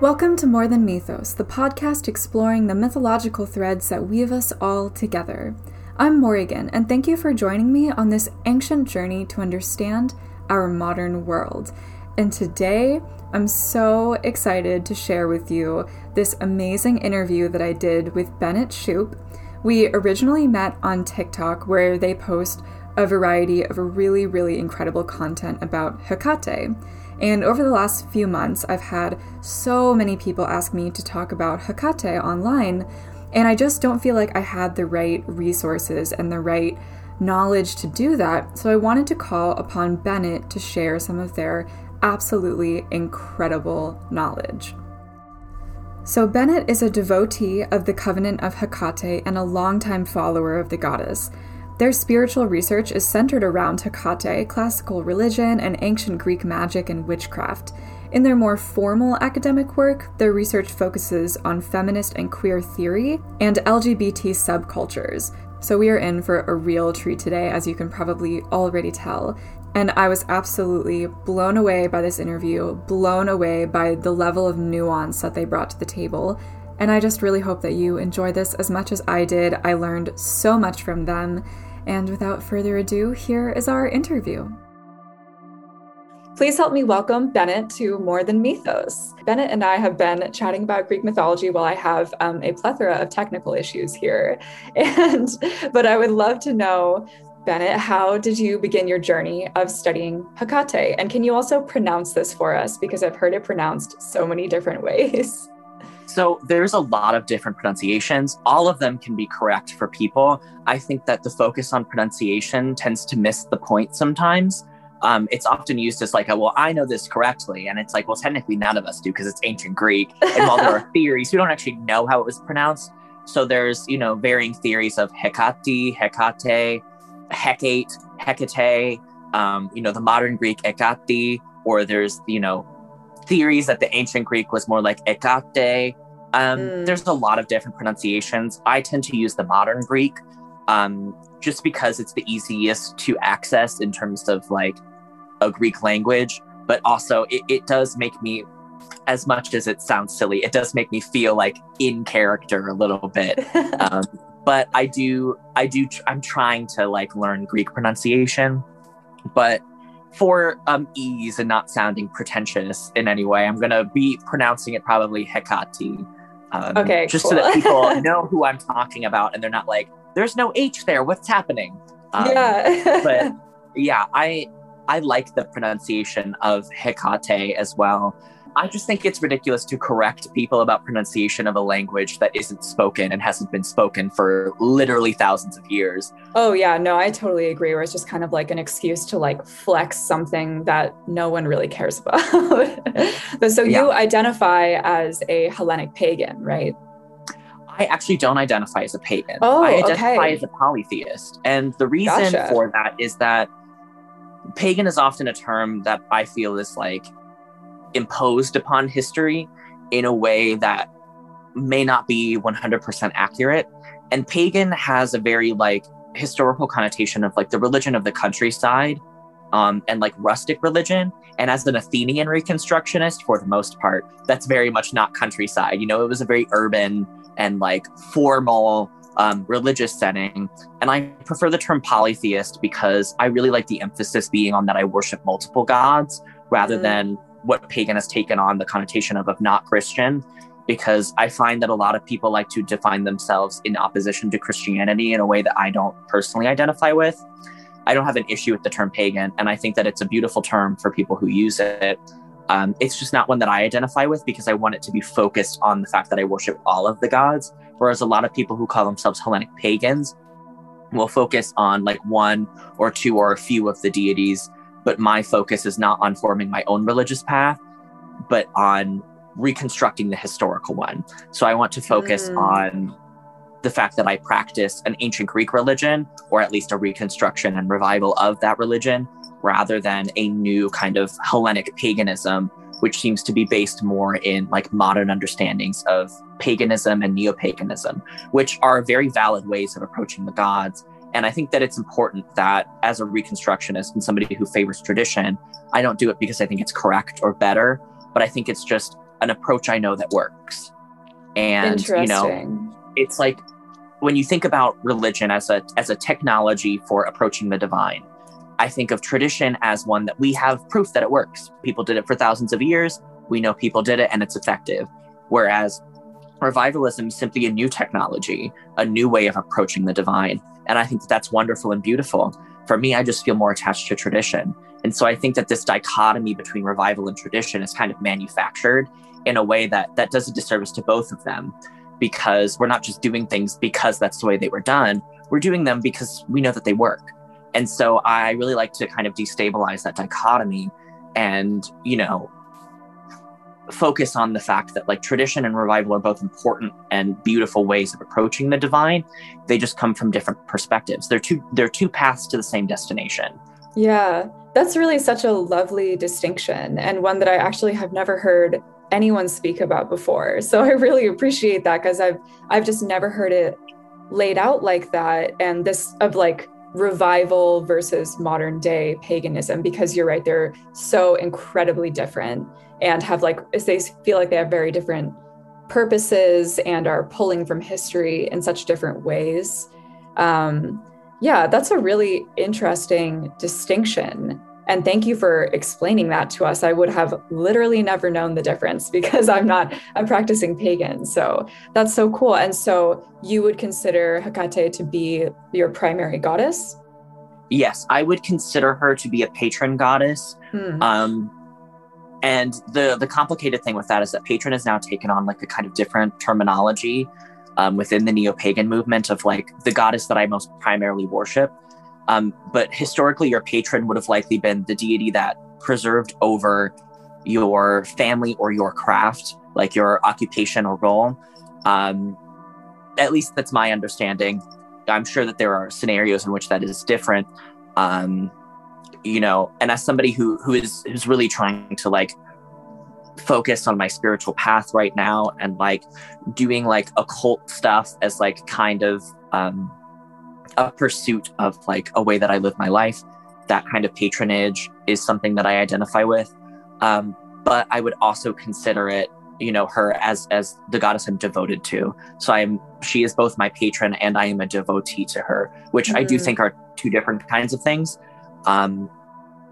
Welcome to More Than Mythos, the podcast exploring the mythological threads that weave us all together. I'm Morrigan, and thank you for joining me on this ancient journey to understand our modern world. And today, I'm so excited to share with you this amazing interview that I did with Bennett Shoop. We originally met on TikTok, where they post a variety of really, really incredible content about Hecate. And over the last few months, I've had so many people ask me to talk about Hecate online, and I just don't feel like I had the right resources and the right knowledge to do that. So I wanted to call upon Bennett to share some of their absolutely incredible knowledge. So, Bennett is a devotee of the Covenant of Hecate and a longtime follower of the goddess. Their spiritual research is centered around Hecate, classical religion, and ancient Greek magic and witchcraft. In their more formal academic work, their research focuses on feminist and queer theory and LGBT subcultures. So, we are in for a real treat today, as you can probably already tell. And I was absolutely blown away by this interview, blown away by the level of nuance that they brought to the table. And I just really hope that you enjoy this as much as I did. I learned so much from them. And without further ado, here is our interview. Please help me welcome Bennett to More Than Mythos. Bennett and I have been chatting about Greek mythology while I have um, a plethora of technical issues here. And, but I would love to know, Bennett, how did you begin your journey of studying Hecate? And can you also pronounce this for us? Because I've heard it pronounced so many different ways. So there's a lot of different pronunciations. All of them can be correct for people. I think that the focus on pronunciation tends to miss the point sometimes. Um, it's often used as like, a, well, I know this correctly. And it's like, well, technically none of us do because it's ancient Greek. And while there are theories, we don't actually know how it was pronounced. So there's, you know, varying theories of Hecate, Hecate, Hecate, Hecate, um, you know, the modern Greek Ekati, or there's, you know, theories that the ancient Greek was more like ekate. Um, mm. There's a lot of different pronunciations. I tend to use the modern Greek um, just because it's the easiest to access in terms of like a Greek language, but also it, it does make me, as much as it sounds silly, it does make me feel like in character a little bit. um, but I do, I do, I'm trying to like learn Greek pronunciation, but for um, ease and not sounding pretentious in any way, I'm going to be pronouncing it probably Hecate. Um, okay. Just cool. so that people know who I'm talking about and they're not like, there's no H there. What's happening? Um, yeah. but yeah, I I like the pronunciation of Hecate as well. I just think it's ridiculous to correct people about pronunciation of a language that isn't spoken and hasn't been spoken for literally thousands of years. Oh yeah, no, I totally agree. Where it's just kind of like an excuse to like flex something that no one really cares about. but so yeah. you identify as a Hellenic pagan, right? I actually don't identify as a pagan. Oh, I identify okay. as a polytheist. And the reason Gotcha. for that is that pagan is often a term that I feel is like imposed upon history in a way that may not be 100% accurate. And pagan has a very like historical connotation of like the religion of the countryside um, and like rustic religion. And as an Athenian reconstructionist, for the most part, that's very much not countryside. You know, it was a very urban and like formal um, religious setting. And I prefer the term polytheist because I really like the emphasis being on that I worship multiple gods rather Mm. than what pagan has taken on the connotation of, of not Christian. Because I find that a lot of people like to define themselves in opposition to Christianity in a way that I don't personally identify with. I don't have an issue with the term pagan, and I think that it's a beautiful term for people who use it. Um, it's just not one that I identify with because I want it to be focused on the fact that I worship all of the gods. Whereas a lot of people who call themselves Hellenic pagans will focus on like one or two or a few of the deities. But my focus is not on forming my own religious path, but on reconstructing the historical one. So I want to focus Mm. on the fact that I practice an ancient Greek religion, or at least a reconstruction and revival of that religion, rather than a new kind of Hellenic paganism, which seems to be based more in like modern understandings of paganism and neo paganism, which are very valid ways of approaching the gods. And I think that it's important that as a reconstructionist and somebody who favors tradition, I don't do it because I think it's correct or better, but I think it's just an approach I know that works. And you know, it's like when you think about religion as a as a technology for approaching the divine, I think of tradition as one that we have proof that it works. People did it for thousands of years. We know people did it and it's effective. Whereas revivalism is simply a new technology, a new way of approaching the divine. And I think that that's wonderful and beautiful. For me, I just feel more attached to tradition. And so I think that this dichotomy between revival and tradition is kind of manufactured in a way that that does a disservice to both of them because we're not just doing things because that's the way they were done. We're doing them because we know that they work. And so I really like to kind of destabilize that dichotomy and, you know, focus on the fact that like tradition and revival are both important and beautiful ways of approaching the divine. They just come from different perspectives. They're two they're two paths to the same destination. Yeah. That's really such a lovely distinction and one that I actually have never heard anyone speak about before. So I really appreciate that because I've I've just never heard it laid out like that and this of like revival versus modern day paganism because you're right they're so incredibly different and have like they feel like they have very different purposes and are pulling from history in such different ways um, yeah that's a really interesting distinction. And thank you for explaining that to us. I would have literally never known the difference because i'm not i'm practicing pagan. So that's so cool. And so you would consider hecate to be your primary goddess? Yes i would consider her to be a patron goddess. Hmm. um, and the the complicated thing with that is that patron has now taken on like a kind of different terminology um, within the neo-pagan movement of like the goddess that I most primarily worship. Um, but historically, your patron would have likely been the deity that preserved over your family or your craft, like your occupation or role. Um, at least that's my understanding. I'm sure that there are scenarios in which that is different. Um, you know, and as somebody who who is who's really trying to like focus on my spiritual path right now and like doing like occult stuff as like kind of um a pursuit of like a way that I live my life. That kind of patronage is something that I identify with. Um, but I would also consider it, you know, her as as the goddess I'm devoted to. So I'm she is both my patron and I am a devotee to her, which mm-hmm. I do mm. think are two different kinds of things um,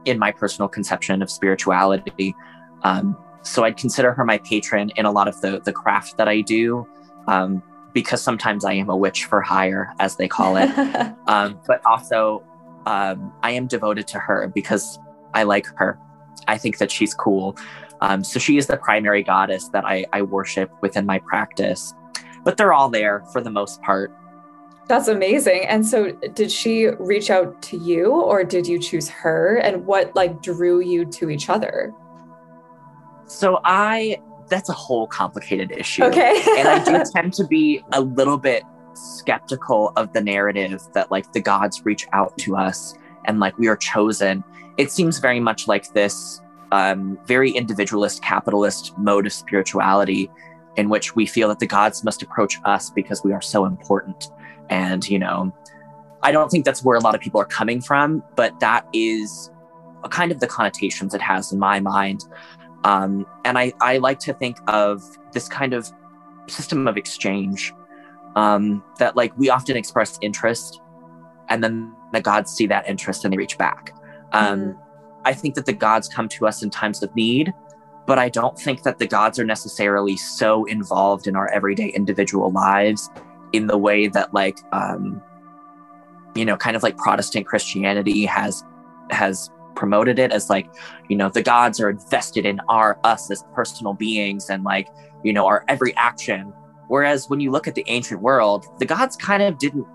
in my personal conception of spirituality. Um, so I'd consider her my patron in a lot of the the craft that I do, um, because sometimes I am a witch for hire, as they call it. um, but also, um, I am devoted to her because I like her. I think that she's cool. Um, so she is the primary goddess that I, I worship within my practice. But they're all there for the most part. That's amazing. And so did she reach out to you or did you choose her? And what like drew you to each other? So I that's a whole complicated issue. Okay. and I do tend to be a little bit skeptical of the narrative that like the gods reach out to us and like we are chosen. It seems very much like this um, very individualist capitalist mode of spirituality in which we feel that the gods must approach us because we are so important and, you know, I don't think that's where a lot of people are coming from, but that is a kind of the connotations it has in my mind. Um, and I, I like to think of this kind of system of exchange um, that, like, we often express interest and then the gods see that interest and they reach back. Um, mm-hmm. I think that the gods come to us in times of need, but I don't think that the gods are necessarily so involved in our everyday individual lives in the way that like um you know kind of like protestant christianity has has promoted it as like you know the gods are invested in our us as personal beings and like you know our every action. Whereas when you look at the ancient world the gods kind of didn't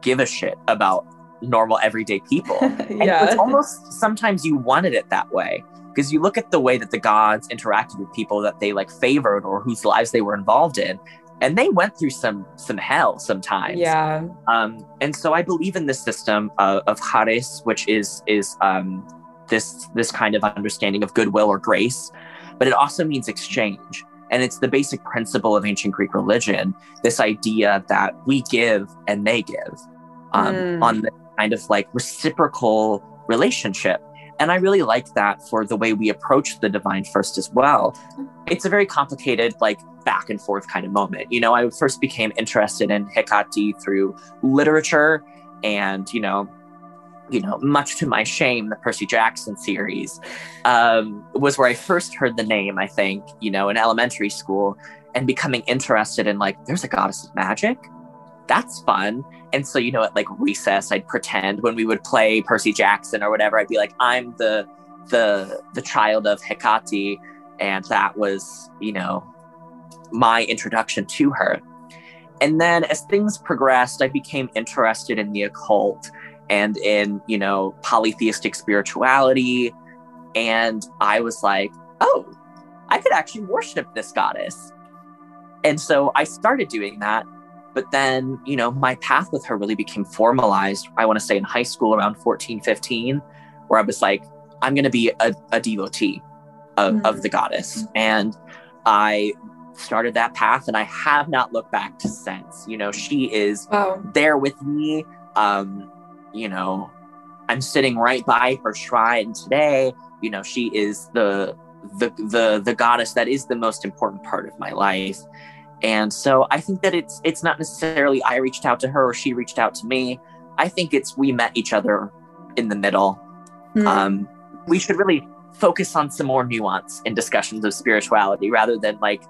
give a shit about normal everyday people. Yeah. it's almost sometimes you wanted it that way. Because you look at the way that the gods interacted with people that they like favored or whose lives they were involved in and they went through some some hell sometimes. Yeah. Um, and so I believe in this system of, of which is is um, this this kind of understanding of goodwill or grace, but it also means exchange. And it's the basic principle of ancient Greek religion. This idea that we give and they give um, mm. on the kind of like reciprocal relationship. And I really like that for the way we approach the divine first as well. It's a very complicated, like back and forth kind of moment. You know, I first became interested in Hecate through literature and, you know, you know, much to my shame, the Percy Jackson series um, was where I first heard the name, I think, you know, in elementary school and becoming interested in like, there's a goddess of magic. That's fun. And so, you know, at like recess, I'd pretend when we would play Percy Jackson or whatever, I'd be like, I'm the the the child of Hecate. And that was, you know, my introduction to her. And then as things progressed, I became interested in the occult and in, you know, polytheistic spirituality. And I was like, oh, I could actually worship this goddess. And so I started doing that. But then, you know, my path with her really became formalized. I want to say in high school around 14, 15, where I was like, I'm going to be a, a devotee of, mm-hmm. of the goddess. And I started that path and I have not looked back to since. You know, she is wow. there with me. Um, you know, I'm sitting right by her shrine today. You know, she is the the the the goddess that is the most important part of my life. And so I think that it's it's not necessarily I reached out to her or she reached out to me. I think it's we met each other in the middle. Mm. Um, we should really focus on some more nuance in discussions of spirituality rather than like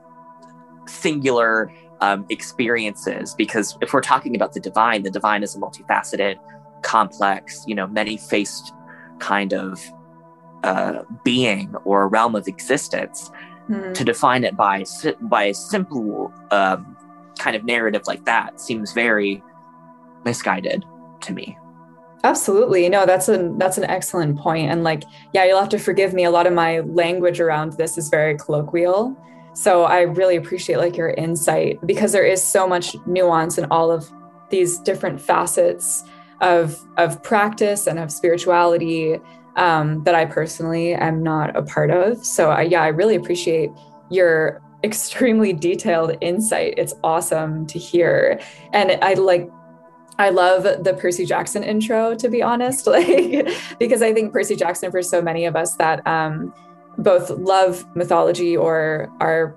singular um, experiences. Because if we're talking about the divine, the divine is a multifaceted, complex, you know, many faced kind of uh, being or realm of existence. Mm. To define it by by a simple um, kind of narrative like that seems very misguided to me. Absolutely. No, that's a that's an excellent point. And like, yeah, you'll have to forgive me. A lot of my language around this is very colloquial. So I really appreciate like your insight because there is so much nuance in all of these different facets of of practice and of spirituality um, that I personally am not a part of. So I, yeah, I really appreciate your extremely detailed insight. It's awesome to hear, and I like. I love the Percy Jackson intro, to be honest, like because I think Percy Jackson, for so many of us that um, both love mythology or are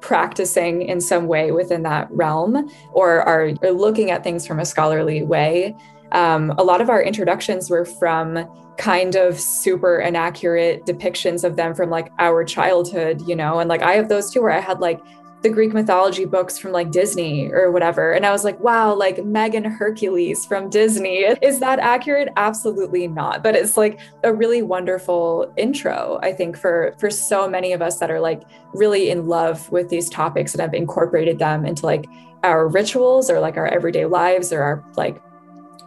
practicing in some way within that realm or are, looking at things from a scholarly way um, a lot of our introductions were from kind of super inaccurate depictions of them from like our childhood, you know, and like I have those too, where I had like the Greek mythology books from like Disney or whatever. And I was like, wow, like Megan Hercules from Disney. Is that accurate? Absolutely not. But it's like a really wonderful intro, I think, for for so many of us that are like really in love with these topics and have incorporated them into like our rituals or like our everyday lives or our like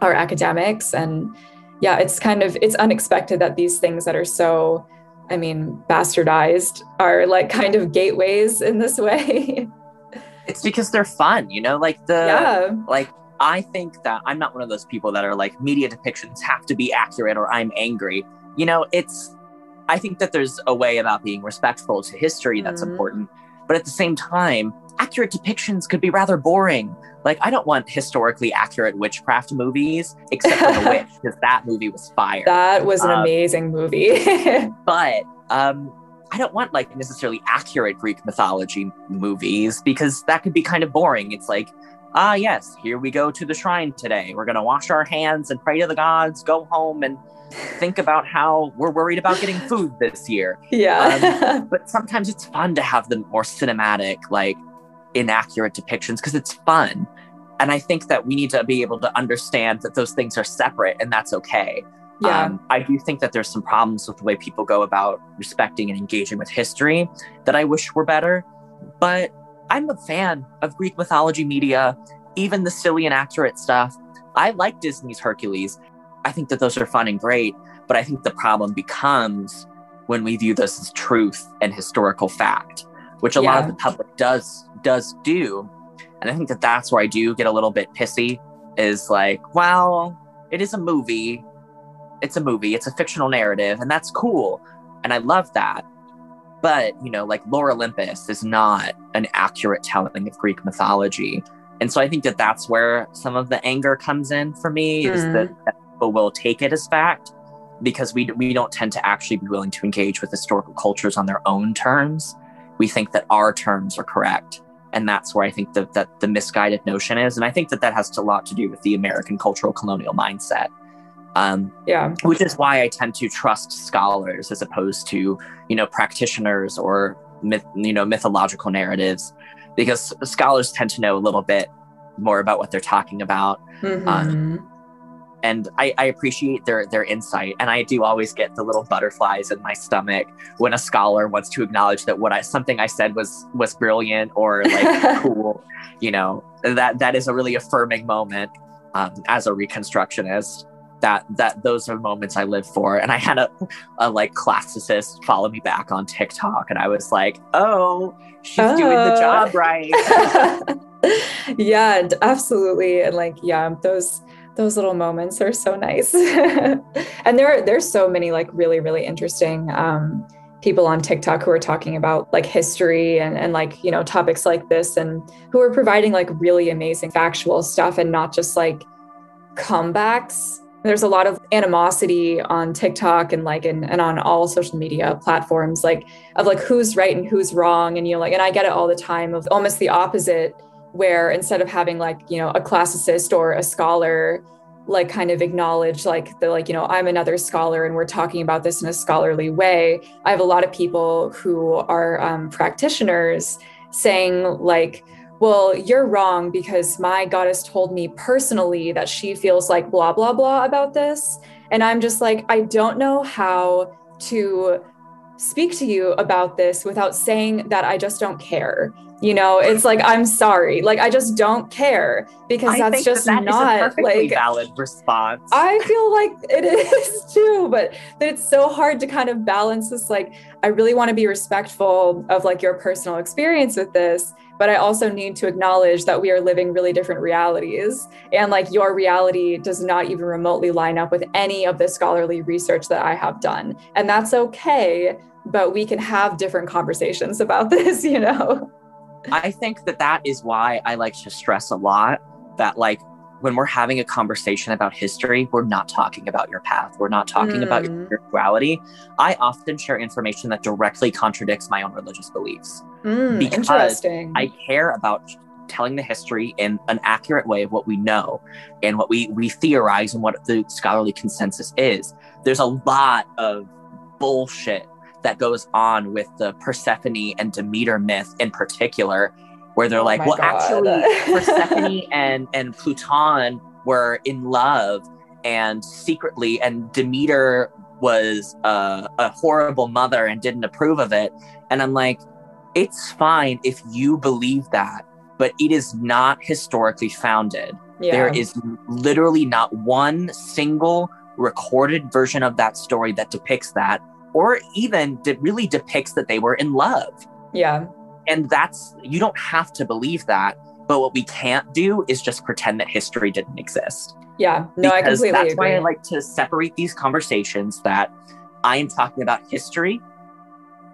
our academics and yeah it's kind of it's unexpected that these things that are so i mean bastardized are like kind of gateways in this way it's because they're fun you know like the yeah. like i think that i'm not one of those people that are like media depictions have to be accurate or i'm angry you know it's i think that there's a way about being respectful to history that's mm-hmm. important but at the same time accurate depictions could be rather boring like, I don't want historically accurate witchcraft movies, except for The Witch, because that movie was fire. That was an um, amazing movie. but um, I don't want like necessarily accurate Greek mythology movies because that could be kind of boring. It's like, ah, yes, here we go to the shrine today. We're going to wash our hands and pray to the gods, go home and think about how we're worried about getting food this year. Yeah. Um, but sometimes it's fun to have the more cinematic, like inaccurate depictions because it's fun. And I think that we need to be able to understand that those things are separate and that's okay. Yeah. Um, I do think that there's some problems with the way people go about respecting and engaging with history that I wish were better. But I'm a fan of Greek mythology media, even the silly and accurate stuff. I like Disney's Hercules. I think that those are fun and great. But I think the problem becomes when we view this as truth and historical fact, which a yeah. lot of the public does does do. And I think that that's where I do get a little bit pissy is like, well, it is a movie. It's a movie, it's a fictional narrative, and that's cool. And I love that. But, you know, like Lore Olympus is not an accurate telling of Greek mythology. And so I think that that's where some of the anger comes in for me mm. is that, mm-hmm. that people will take it as fact. because we we don't tend to actually be willing to engage with historical cultures on their own terms. We think that our terms are correct, and that's where I think that that the misguided notion is. And I think that that has a lot to do with the American cultural colonial mindset. Um, yeah, which is why I tend to trust scholars as opposed to you know practitioners or myth, you know mythological narratives, because scholars tend to know a little bit more about what they're talking about. Mm-hmm. Um, and I, I, appreciate their their insight and i do always get the little butterflies in my stomach when a scholar wants to acknowledge that what i something i said was was brilliant or like cool you know that that is a really affirming moment um, as a reconstructionist that that those are moments i live for and i had a, a like classicist follow me back on tiktok and i was like oh she's oh. doing the job oh. right yeah absolutely and like yeah those those little moments are so nice. and there there's so many like really really interesting um, people on TikTok who are talking about like history and and like you know topics like this and who are providing like really amazing factual stuff and not just like comebacks. There's a lot of animosity on TikTok and like and, and on all social media platforms like of like who's right and who's wrong and you know like and I get it all the time of almost the opposite where instead of having like you know a classicist or a scholar like kind of acknowledge like the like you know i'm another scholar and we're talking about this in a scholarly way i have a lot of people who are um, practitioners saying like well you're wrong because my goddess told me personally that she feels like blah blah blah about this. And i'm just like i don't know how to speak to you about this without saying that i just don't care you know it's like i'm sorry. Like i just don't care because I that's just that, that not like valid response. I feel like it is too but that it's so hard to kind of balance this like i really want to be respectful of like your personal experience with this but i also need to acknowledge that we are living really different realities and like your reality does not even remotely line up with any of the scholarly research that i have done and that's okay but we can have different conversations about this you know I think that that is why I like to stress a lot that, like, when we're having a conversation about history, we're not talking about your path. We're not talking mm. about your mm. spirituality. I often share information that directly contradicts my own religious beliefs mm, because I care about telling the history in an accurate way of what we know and what we we theorize and what the scholarly consensus is. There's a lot of bullshit that goes on with the Persephone and Demeter myth in particular, where they're oh like, well, God. actually, Persephone and, and Pluton were in love and secretly, and Demeter was a, a horrible mother and didn't approve of it. And I'm like, it's fine if you believe that, but it is not historically founded. Yeah. There is literally not one single recorded version of that story that depicts that or even de- really depicts that they were in love. Yeah. And that's, you don't have to believe that. But what we can't do is just pretend that history didn't exist. Yeah. No, I completely agree. that's agree. why I like to separate these conversations that I am talking about history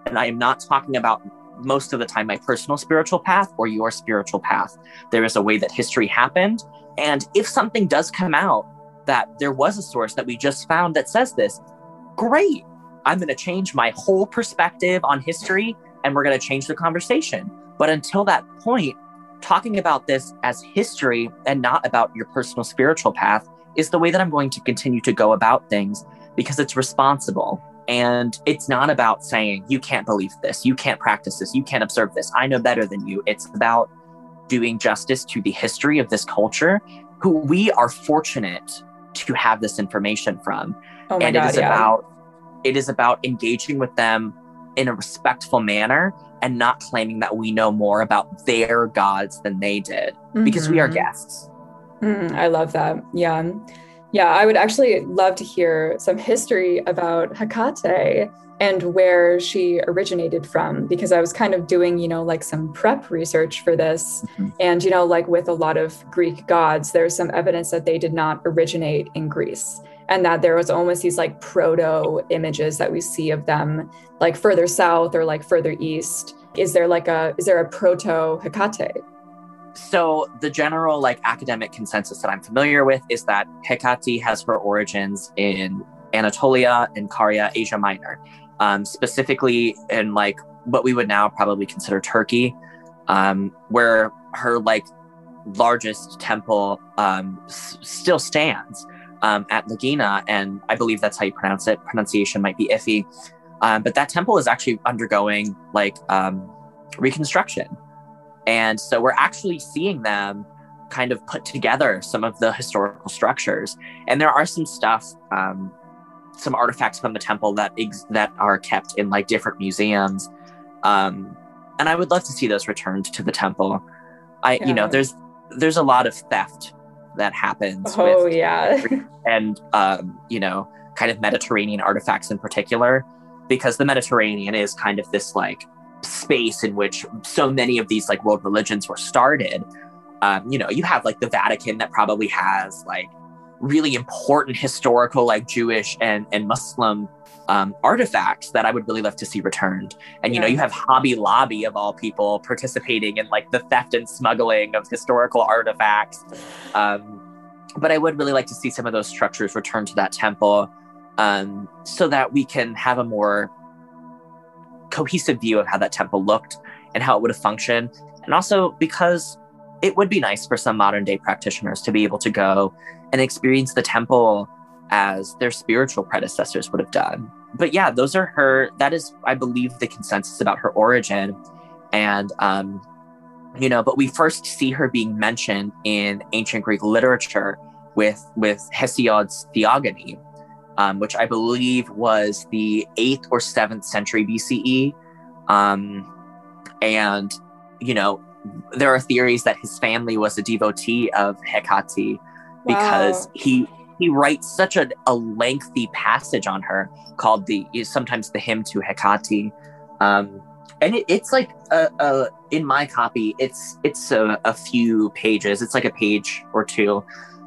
and I am not talking about most of the time my personal spiritual path or your spiritual path. There is a way that history happened. And if something does come out that there was a source that we just found that says this, great. I'm going to change my whole perspective on history and we're going to change the conversation. But until that point, talking about this as history and not about your personal spiritual path is the way that I'm going to continue to go about things because it's responsible. And it's not about saying, you can't believe this, you can't practice this, you can't observe this, I know better than you. It's about doing justice to the history of this culture, who we are fortunate to have this information from. Oh and God, it is yeah. about it is about engaging with them in a respectful manner and not claiming that we know more about their gods than they did mm-hmm. because we are mm-hmm. guests. Mm, I love that. Yeah. Yeah, I would actually love to hear some history about Hecate and where she originated from because I was kind of doing, you know, like some prep research for this. Mm-hmm. And, you know, like with a lot of Greek gods, there's some evidence that they did not originate in Greece and that there was almost these like proto images that we see of them like further south or like further east. Is there like a is there a proto hecate? So the general like academic consensus that i'm familiar with is that hecate has her origins in Anatolia and Caria, Asia Minor, um, specifically in like what we would now probably consider Turkey, um, where her like largest temple um, s- still stands um, at Lagina, and I believe that's how you pronounce it. Pronunciation might be iffy, um, but that temple is actually undergoing like um, reconstruction, and so we're actually seeing them kind of put together some of the historical structures, and there are some stuff. Um, some artifacts from the temple that ex- that are kept in like different museums um, and I would love to see those returned to the temple. I, yeah. you know, there's there's a lot of theft that happens. Oh with, yeah, and um, you know, kind of Mediterranean artifacts in particular, because the Mediterranean is kind of this like space in which so many of these like world religions were started. Um, you know, you have like the Vatican that probably has like really important historical like Jewish and and Muslim um, artifacts that I would really love to see returned. And you yeah. know, you have Hobby Lobby of all people participating in like the theft and smuggling of historical artifacts. Um, but I would really like to see some of those structures returned to that temple um, so that we can have a more cohesive view of how that temple looked and how it would have functioned. And also because it would be nice for some modern day practitioners to be able to go and experience the temple as their spiritual predecessors would have done. But yeah, those are her. That is, I believe, the consensus about her origin. And, um, you know, but we first see her being mentioned in ancient Greek literature with with Hesiod's Theogony, um, which I believe was the eighth or seventh century BCE. Um, and you know, there are theories that his family was a devotee of Hecate because wow. he he writes such a, a lengthy passage on her called the sometimes the hymn to Hecate. Um, and it, it's like a, a, in my copy, it's it's a, a, few pages. It's like a page or two,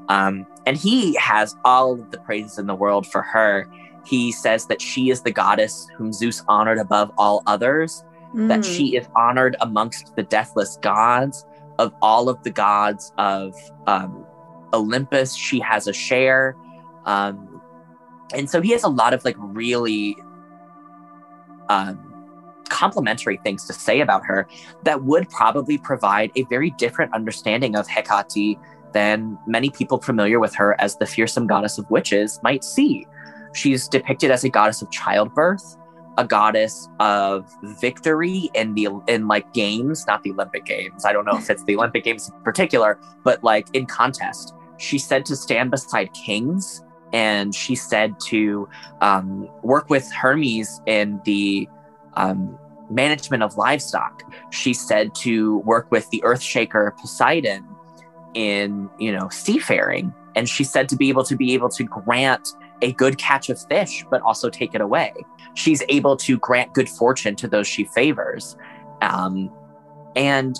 um, and he has all of the praises in the world for her. He says that she is the goddess whom Zeus honored above all others, mm. that she is honored amongst the deathless gods of all of the gods of um, Olympus. She has a share. Um, and so he has a lot of like really um, complimentary things to say about her that would probably provide a very different understanding of Hecate than many people familiar with her as the fearsome goddess of witches might see. She's depicted as a goddess of childbirth, a goddess of victory in the in like games, not the Olympic games. I don't know if it's the Olympic games in particular, but like in contest. She's said to stand beside kings, and she said to um, work with Hermes in the um, management of livestock. She said to work with the earth shaker Poseidon in you know seafaring, and she said to be able to be able to grant a good catch of fish, but also take it away. She's able to grant good fortune to those she favors. Um, and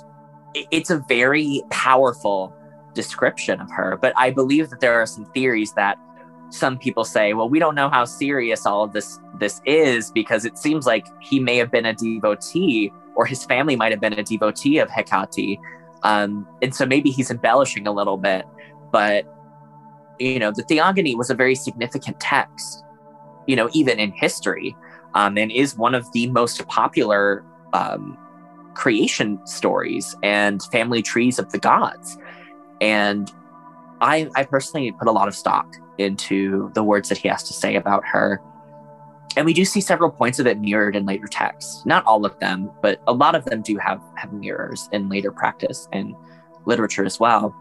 it's a very powerful description of her. But I believe that there are some theories that some people say, well, we don't know how serious all of this this is because it seems like he may have been a devotee or his family might have been a devotee of Hecate. Um, and so maybe he's embellishing a little bit, but you know, the Theogony was a very significant text, you know, even in history, um, and is one of the most popular um, creation stories and family trees of the gods. And I, I personally put a lot of stock into the words that he has to say about her. And we do see several points of it mirrored in later texts. Not all of them, but a lot of them do have, have mirrors in later practice and literature as well.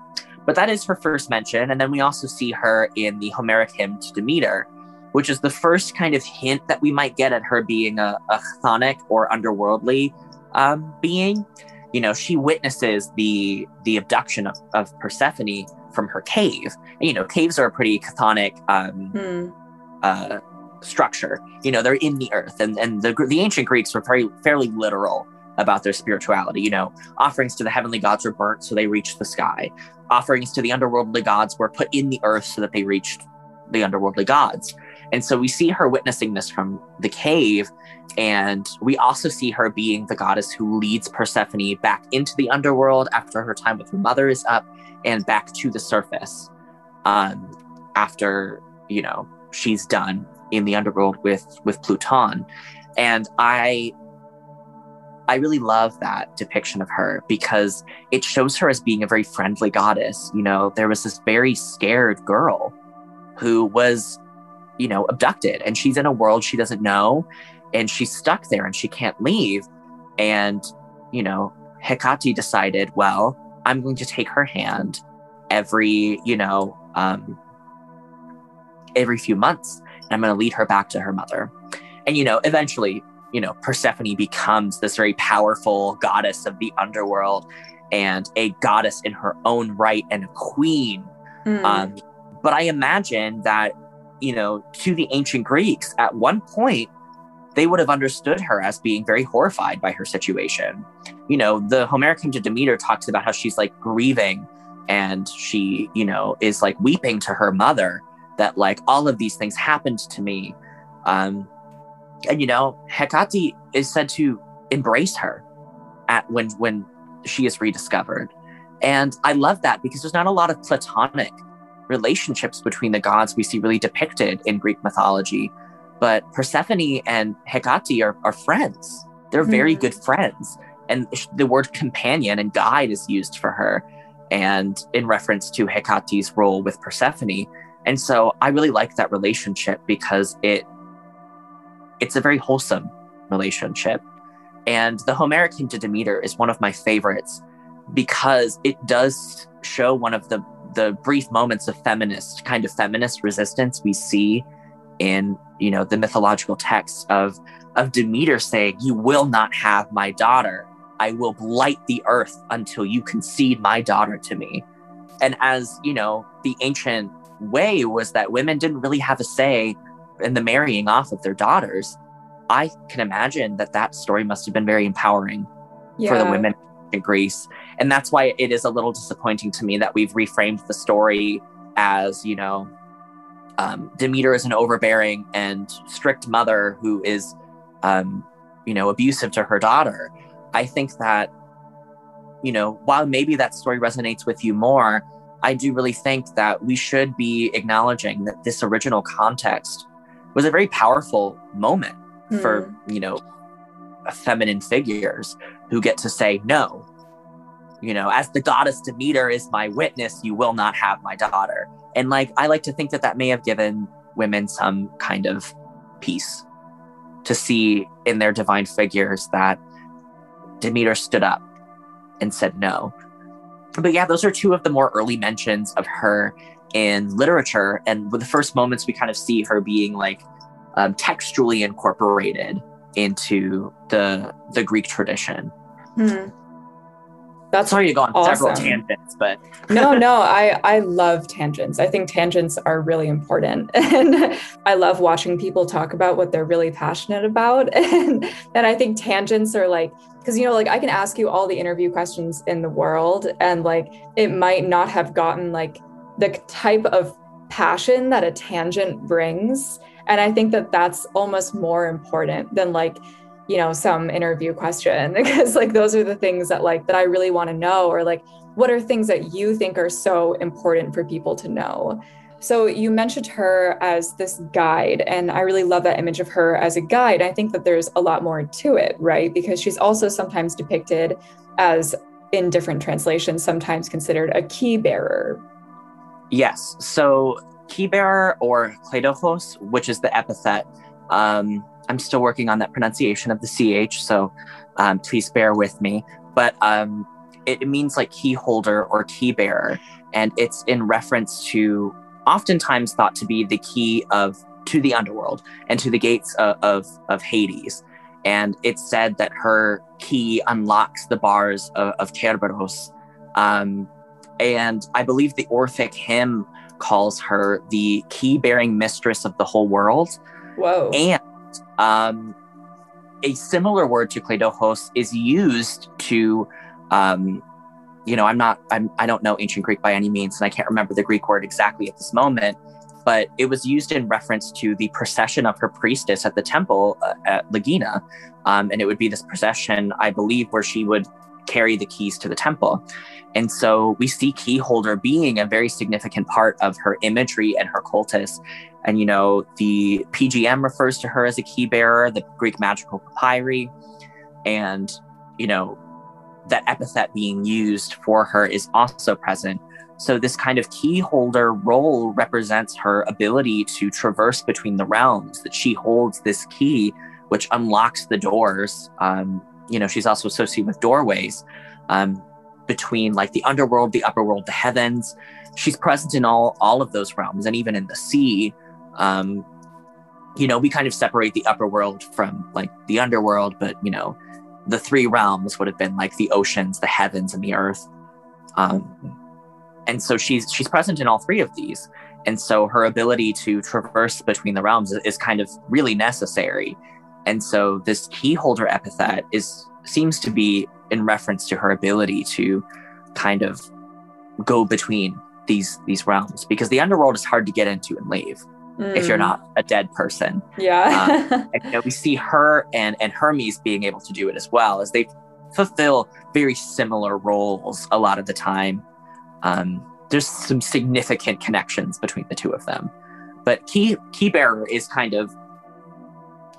But that is her first mention. And then we also see her in the Homeric hymn to Demeter, which is the first kind of hint that we might get at her being a, a chthonic or underworldly um, being. You know, she witnesses the the abduction of, of Persephone from her cave. And, you know, caves are a pretty chthonic um, hmm. uh, structure. You know, they're in the earth, and and the the ancient Greeks were very fairly literal about their spirituality. You know, offerings to the heavenly gods were burnt so they reached the sky offerings to the underworldly gods were put in the earth so that they reached the underworldly gods. And so we see her witnessing this from the cave. And we also see her being the goddess who leads Persephone back into the underworld after her time with her mother is up and back to the surface um, after, you know, she's done in the underworld with with Pluton, and I I really love that depiction of her because it shows her as being a very friendly goddess. You know, there was this very scared girl who was, you know, abducted and she's in a world she doesn't know and she's stuck there and she can't leave. And, you know, Hecate decided, well, I'm going to take her hand every, you know, um, every few months and I'm going to lead her back to her mother. And, you know, eventually you know, Persephone becomes this very powerful goddess of the underworld and a goddess in her own right and a queen. Mm. Um, but I imagine that, you know, to the ancient Greeks, at one point, they would have understood her as being very horrified by her situation. You know, the Homeric hymn to Demeter talks about how she's like grieving and she, you know, is like weeping to her mother that like all of these things happened to me. Um, and you know, Hecate is said to embrace her at when when she is rediscovered. And I love that because there's not a lot of platonic relationships between the gods we see really depicted in Greek mythology. But Persephone and Hecate are, are friends. They're very mm. good friends. And the word companion and guide is used for her and in reference to Hecate's role with Persephone. And so I really like that relationship because it it's a very wholesome relationship. And the Homeric hymn to Demeter is one of my favorites because it does show one of the the brief moments of feminist kind of feminist resistance we see in you know the mythological texts of of Demeter saying, "You will not have my daughter. I will blight the earth until you concede my daughter to me." And as you know, the ancient way was that women didn't really have a say in the marrying off of their daughters, I can imagine that that story must have been very empowering yeah. for the women in Greece. And that's why it is a little disappointing to me that we've reframed the story as, you know, um, Demeter is an overbearing and strict mother who is, um, you know, abusive to her daughter. I think that, you know, while maybe that story resonates with you more, I do really think that we should be acknowledging that this original context was a very powerful moment mm. for hmm. you know feminine figures who get to say no you know as the goddess demeter is my witness you will not have my daughter and like i like to think that that may have given women some kind of peace to see in their divine figures that demeter stood up and said no but yeah those are two of the more early mentions of her in literature. And with the first moments, we kind of see her being like um, textually incorporated into the the Greek tradition. Hmm. That's sorry you go on awesome. several tangents, but no, no, I I love tangents. I think tangents are really important, and I love watching people talk about what they're really passionate about, and and I think tangents are like because you know like I can ask you all the interview questions in the world, and like it might not have gotten like the type of passion that a tangent brings. And I think that that's almost more important than like, you know, some interview question because like those are the things that like that I really want to know or like what are things that you think are so important for people to know. So you mentioned her as this guide, and I really love that image of her as a guide. I think that there's a lot more to it, right? Because she's also sometimes depicted as in different translations, sometimes considered a key bearer, Yes. So key bearer or kleidochos, which is the epithet. Um, I'm still working on that pronunciation of the ch, so um, please bear with me. But um, it, it means like key holder or key bearer, and it's in reference to oftentimes thought to be the key of to the underworld and to the gates of, of, of Hades. And it's said that her key unlocks the bars of, of Kerberos, um, and I believe the Orphic hymn calls her the key bearing mistress of the whole world. Whoa. And um, a similar word to kleidochos is used to, um, you know, I'm not, I'm, I don't know ancient Greek by any means, and I can't remember the Greek word exactly at this moment, but it was used in reference to the procession of her priestess at the temple uh, at Lagina. Um, and it would be this procession, I believe, where she would carry the keys to the temple. And so we see keyholder being a very significant part of her imagery and her cultus. And, you know, the PGM refers to her as a key bearer, the Greek magical papyri. And, you know, that epithet being used for her is also present. So, this kind of key holder role represents her ability to traverse between the realms, that she holds this key which unlocks the doors. Um, you know, she's also associated with doorways um, between like the underworld, the upper world, the heavens. She's present in all all of those realms, and even in the sea. Um, you know, we kind of separate the upper world from like the underworld, but you know, the three realms would have been like the oceans, the heavens, and the earth. Um, and so she's she's present in all three of these, and so her ability to traverse between the realms is, kind of really necessary. And so this keyholder epithet is seems to be in reference to her ability to kind of go between these these realms because the underworld is hard to get into and leave mm. if you're mm. not a dead person. Yeah. um, and, you know, we see her and and Hermes being able to do it as well as they fulfill very similar roles a lot of the time. Um, there's some significant connections between the two of them, but key key bearer is kind of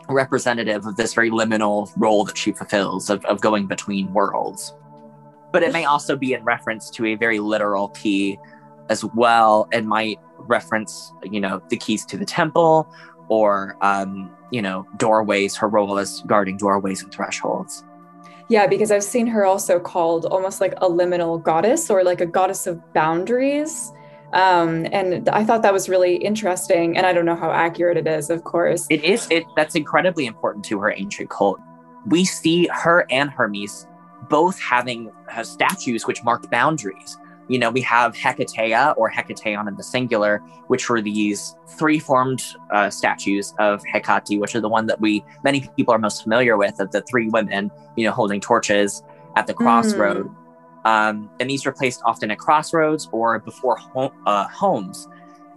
representative of this very liminal role that she fulfills of, of going between worlds. But it may also be in reference to a very literal key as well and might reference, you know, the keys to the temple or, um, you know, doorways, her role as guarding doorways and thresholds. Yeah, because I've seen her also called almost like a liminal goddess or like a goddess of boundaries. Um, and I thought that was really interesting. And I don't know how accurate it is, of course. It is. It that's incredibly important to her ancient cult. We see her and Hermes both having uh, statues which marked boundaries. You know, we have Hecatea or Hecateon in the singular, which were these three formed uh, statues of Hecate, which are the one that we many people are most familiar with of the three women, you know, holding torches at the crossroad. Mm. Um, and these were placed often at crossroads or before uh, homes.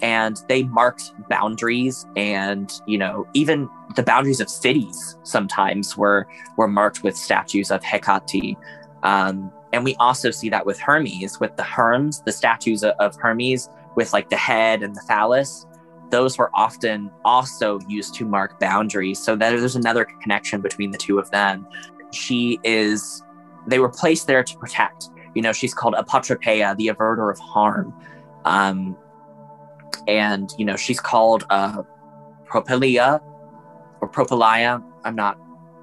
And they marked boundaries and, you know, even the boundaries of cities sometimes were, were marked with statues of Hecate. Um, and we also see that with Hermes, with the Herms, the statues of Hermes with like the head and the phallus. Those were often also used to mark boundaries. So there's another connection between the two of them. She is, they were placed there to protect. You know, she's called Apotropeia, the averter of harm. Um, and, you know, she's called uh, Propelia or Propelia. I'm not,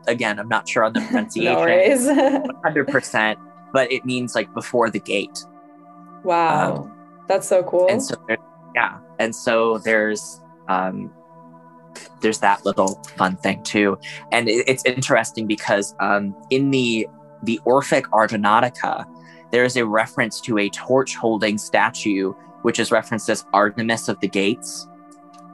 again, I'm not sure on the pronunciation. no 100%, but it means like before the gate. Wow. Um, That's so cool. And so, yeah. And so there's, um, there's that little fun thing too. And it, it's interesting because um, in the the Orphic Argonautica, there is a reference to a torch holding statue, which is referenced as Artemis of the Gates.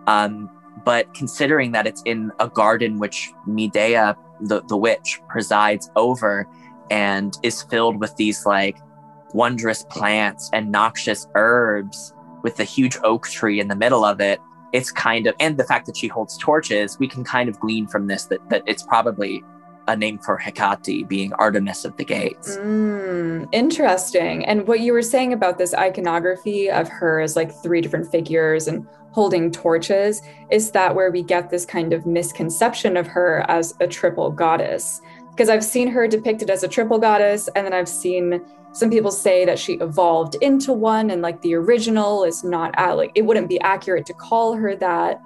Um, but considering that it's in a garden which Medea, the, the witch, presides over and is filled with these like wondrous plants and noxious herbs with the huge oak tree in the middle of it, it's kind of, and the fact that she holds torches, we can kind of glean from this that, that it's probably a name for Hecate being Artemis of the Gates. Mm, interesting. And what you were saying about this iconography of her as like three different figures and holding torches, is that where we get this kind of misconception of her as a triple goddess? Because I've seen her depicted as a triple goddess, and then I've seen some people say that she evolved into one, and like the original is not at, like it wouldn't be accurate to call her that.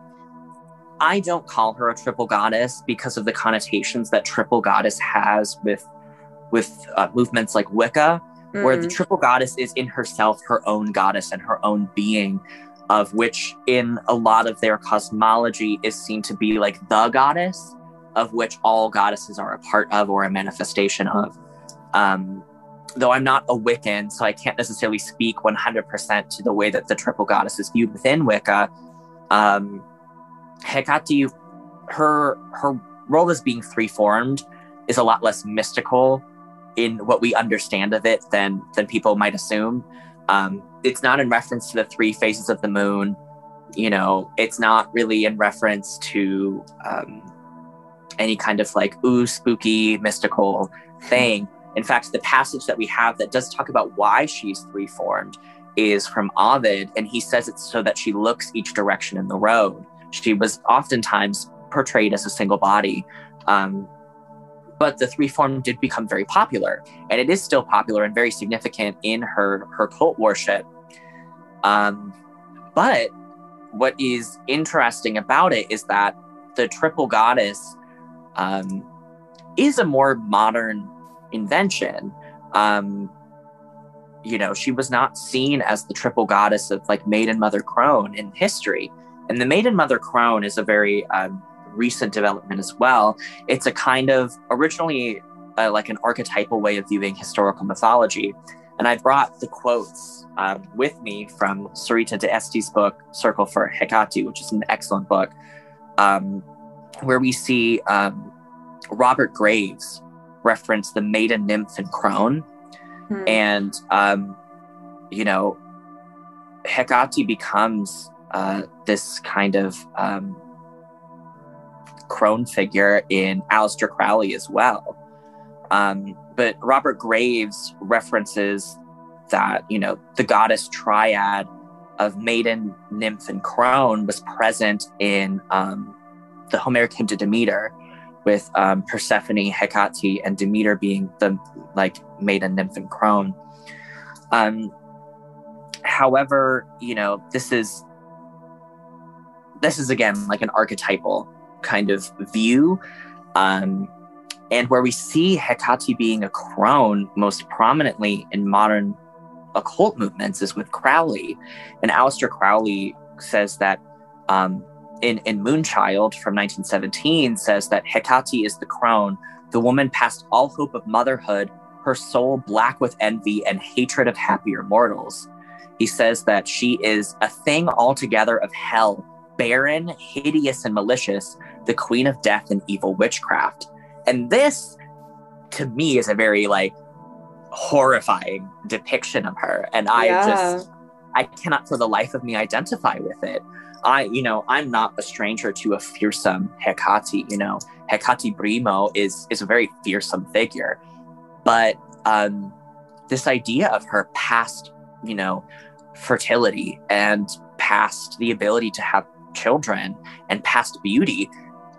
I don't call her a triple goddess because of the connotations that triple goddess has with with uh, movements like Wicca, mm. where the mm. triple goddess is in herself her own goddess and her own being, of which in a lot of their cosmology is seen to be like the goddess, of which all goddesses are a part of or a manifestation of. Um, though I'm not a Wiccan, so I can't necessarily speak 100% to the way that the triple goddess is viewed within Wicca. Um, Hecate, her her role as being three formed is a lot less mystical in what we understand of it than than people might assume. Um, it's not in reference to the three phases of the moon. You know, it's not really in reference to um, any kind of like ooh spooky mystical thing. In fact, the passage that we have that does talk about why she's three formed is from Ovid, and he says it's so that she looks each direction in the road. She was oftentimes portrayed as a single body. Um, but the three form did become very popular, and it is still popular and very significant in her her cult worship. Um, but what is interesting about it is that the triple goddess um, is a more modern invention. Um, you know, she was not seen as the triple goddess of like Maiden Mother Crone in history. And the Maiden Mother Crone is a very um, recent development as well. It's a kind of originally uh, like an archetypal way of viewing historical mythology. And I brought the quotes um, with me from Sorita D'Este's book, Circle for Hecate, which is an excellent book, um, where we see um, Robert Graves reference the maiden nymph and crone. Hmm. And, um, you know, Hecate becomes uh, this kind of um, crone figure in Aleister Crowley as well. Um, but Robert Graves references that, you know, the goddess triad of maiden, nymph, and crone was present in um, the Homeric hymn to Demeter, with um, Persephone, Hecate, and Demeter being the like maiden, nymph, and crone. Um, however, you know, this is this is again like an archetypal kind of view. Um, and where we see Hecate being a crone most prominently in modern occult movements is with Crowley. And Aleister Crowley says that um, in, in Moonchild from 1917 says that Hecate is the crone, the woman past all hope of motherhood, her soul black with envy and hatred of happier mortals. He says that she is a thing altogether of hell, barren, hideous, and malicious, the queen of death and evil witchcraft. And this, to me, is a very like horrifying depiction of her. And I yeah. just, I cannot for the life of me identify with it. I, you know, I'm not a stranger to a fearsome Hecate. You know, Hecate Brimo is is a very fearsome figure, but um, this idea of her past, you know, fertility and past the ability to have children and past beauty,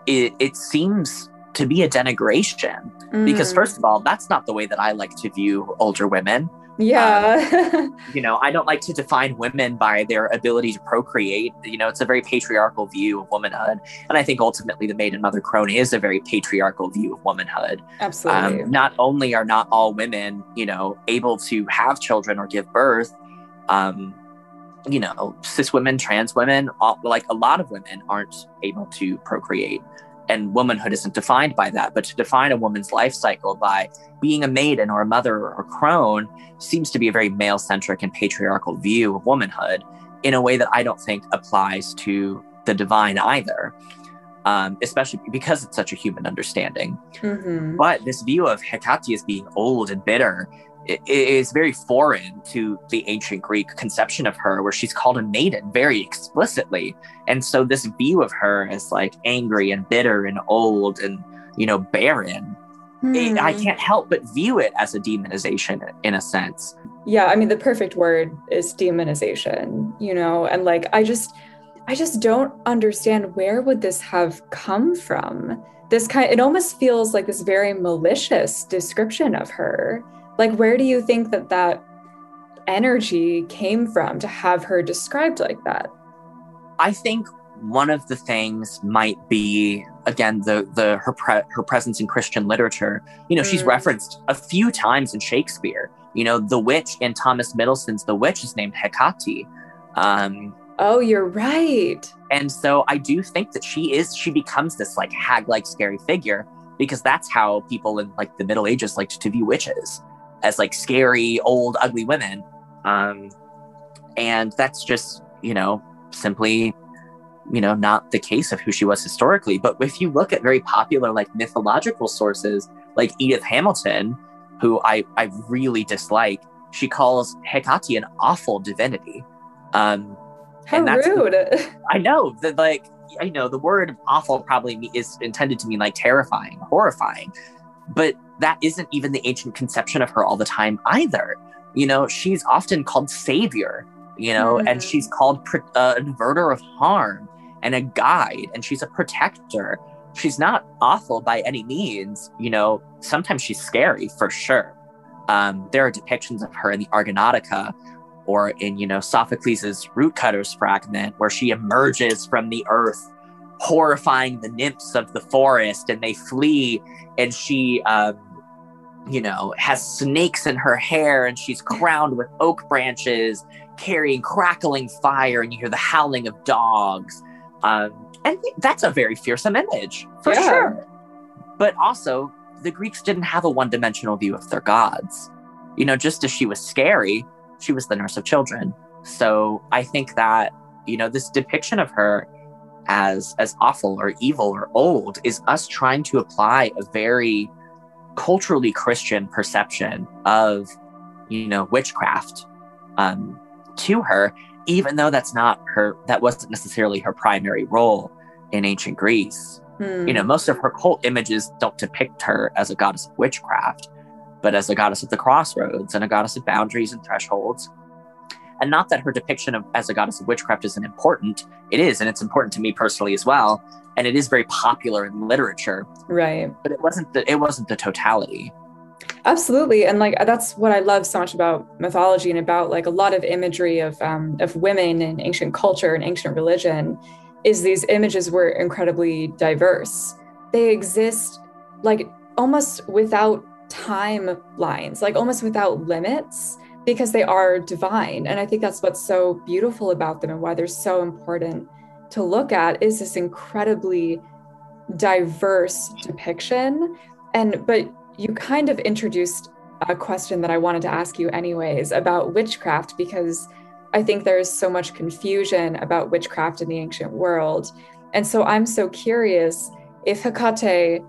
it, it seems to be a denigration. Mm. Because, first of all, that's not the way that I like to view older women. Yeah. um, you know, I don't like to define women by their ability to procreate. You know, it's a very patriarchal view of womanhood. And I think ultimately the Maiden Mother Crone is a very patriarchal view of womanhood. Absolutely. Um, not only are not all women, you know, able to have children or give birth, um, you know, cis women, trans women, all, like a lot of women aren't able to procreate and womanhood isn't defined by that. But to define a woman's life cycle by being a maiden or a mother or a crone seems to be a very male centric and patriarchal view of womanhood in a way that I don't think applies to the divine either. Um, especially because it's such a human understanding. Mm-hmm. But this view of Hecate as being old and bitter is very foreign to the ancient Greek conception of her, where she's called a maiden very explicitly. And so, this view of her as like angry and bitter and old and, you know, barren, it, I hmm. can't help but view it as a demonization in a sense. Yeah. I mean, the perfect word is demonization, you know, and like, I just, I just don't understand where would this have come from? This kind, it almost feels like this very malicious description of her like, where do you think that that energy came from to have her described like that? I think one of the things might be again the the her pre- her presence in Christian literature. You know, mm. she's referenced a few times in Shakespeare. You know, the witch in Thomas Middleton's The Witch is named Hecate. Um, oh, you're right. And so I do think that she is she becomes this like hag like scary figure because that's how people in like the Middle Ages liked to view witches as like scary, old, ugly women. Um, and that's just, you know, simply, you know, not the case of who she was historically. But if you look at very popular, like mythological sources, like Edith Hamilton, who I, I really dislike, she calls Hecate an awful divinity. Um, How and that's rude. The, I know that, like, I know the word awful probably is intended to mean like terrifying, horrifying. But that isn't even the ancient conception of her all the time either. You know, she's often called savior, you know, mm-hmm. and she's called uh, averter of harm and a guide, and she's a protector. She's not awful by any means. You know, sometimes she's scary for sure. Um, there are depictions of her in the Argonautica or in, you know, Sophocles' root cutters fragment, where she emerges from the earth, horrifying the nymphs of the forest, and they flee, and she, um, you know, has snakes in her hair, and she's crowned with oak branches, carrying crackling fire, and you hear the howling of dogs. Um, and that's a very fearsome image, for yeah. sure. But also, the Greeks didn't have a one dimensional view of their gods. You know, just as she was scary, she was the nurse of children. So I think that, you know, this depiction of her as as awful or evil or old is us trying to apply a very culturally Christian perception of, you know, witchcraft um, to her, even though that's not her, that wasn't necessarily her primary role in ancient Greece. Hmm. You know, most of her cult images don't depict her as a goddess of witchcraft but as a goddess of the crossroads and a goddess of boundaries and thresholds. And not that her depiction of as a goddess of witchcraft isn't important. It is, and it's important to me personally as well. And it is very popular in literature. Right. But it wasn't the it wasn't the totality. Absolutely, and like that's what I love so much about mythology and about like a lot of imagery of um, of women in ancient culture and ancient religion is these images were incredibly diverse. They exist like almost without timelines, like almost without limits, because they are divine. And I think that's what's so beautiful about them and why they're so important to look at is this incredibly diverse depiction. And but you kind of introduced a question that I wanted to ask you anyways about witchcraft because I think there is so much confusion about witchcraft in the ancient world. And so I'm so curious if Hecate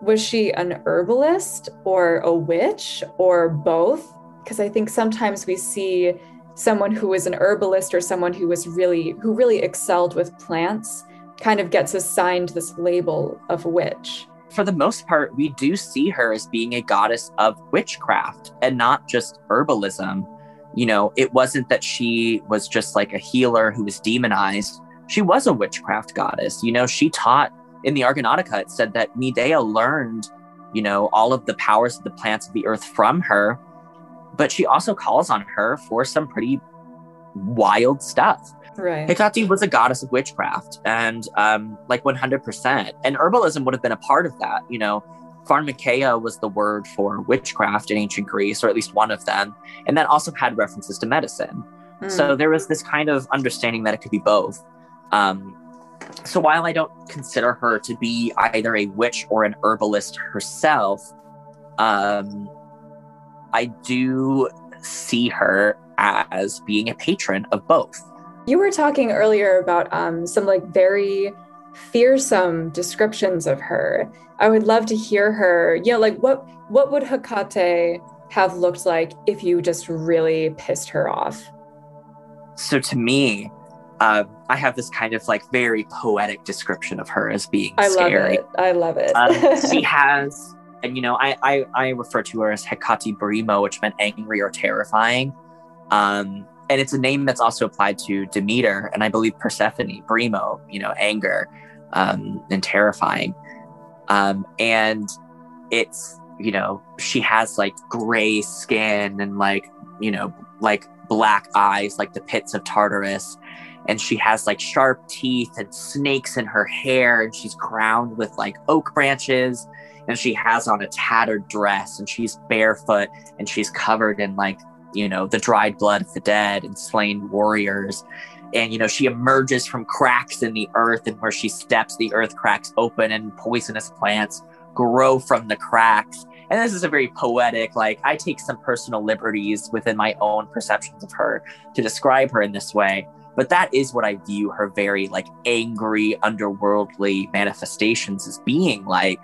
was she an herbalist or a witch or both? Because I think sometimes we see someone who was an herbalist or someone who was really who really excelled with plants kind of gets assigned this label of witch. For the most part, we do see her as being a goddess of witchcraft and not just herbalism. You know, it wasn't that she was just like a healer who was demonized. She was a witchcraft goddess. You know, she taught in the Argonautica, it said that Medea learned, you know, all of the powers of the plants of the earth from her, but she also calls on her for some pretty wild stuff. Right. Hecate was a goddess of witchcraft and um, like 100%. And herbalism would have been a part of that. You know, pharmakeia was the word for witchcraft in ancient Greece, or at least one of them. And that also had references to medicine. Mm. So there was this kind of understanding that it could be both. Um, so while I don't consider her to be either a witch or an herbalist herself, um, I do see her as being a patron of both. You were talking earlier about um, some like very fearsome descriptions of her. I would love to hear her. You know, like what what would Hecate have looked like if you just really pissed her off? So to me, uh, I have this kind of like very poetic description of her as being I scary. Love it. I love it. um, she has, and you know, I, I, I refer to her as Hecate Brimo, which meant angry or terrifying. Um, and it's a name that's also applied to Demeter, and I believe Persephone, Brimo, you know, anger um, and terrifying. Um, and it's, you know, she has like gray skin and like, you know, like black eyes, like the pits of Tartarus and she has like sharp teeth and snakes in her hair and she's crowned with like oak branches and she has on a tattered dress and she's barefoot and she's covered in like you know the dried blood of the dead and slain warriors and you know she emerges from cracks in the earth and where she steps the earth cracks open and poisonous plants grow from the cracks and this is a very poetic like i take some personal liberties within my own perceptions of her to describe her in this way but that is what I view her very like angry, underworldly manifestations as being like.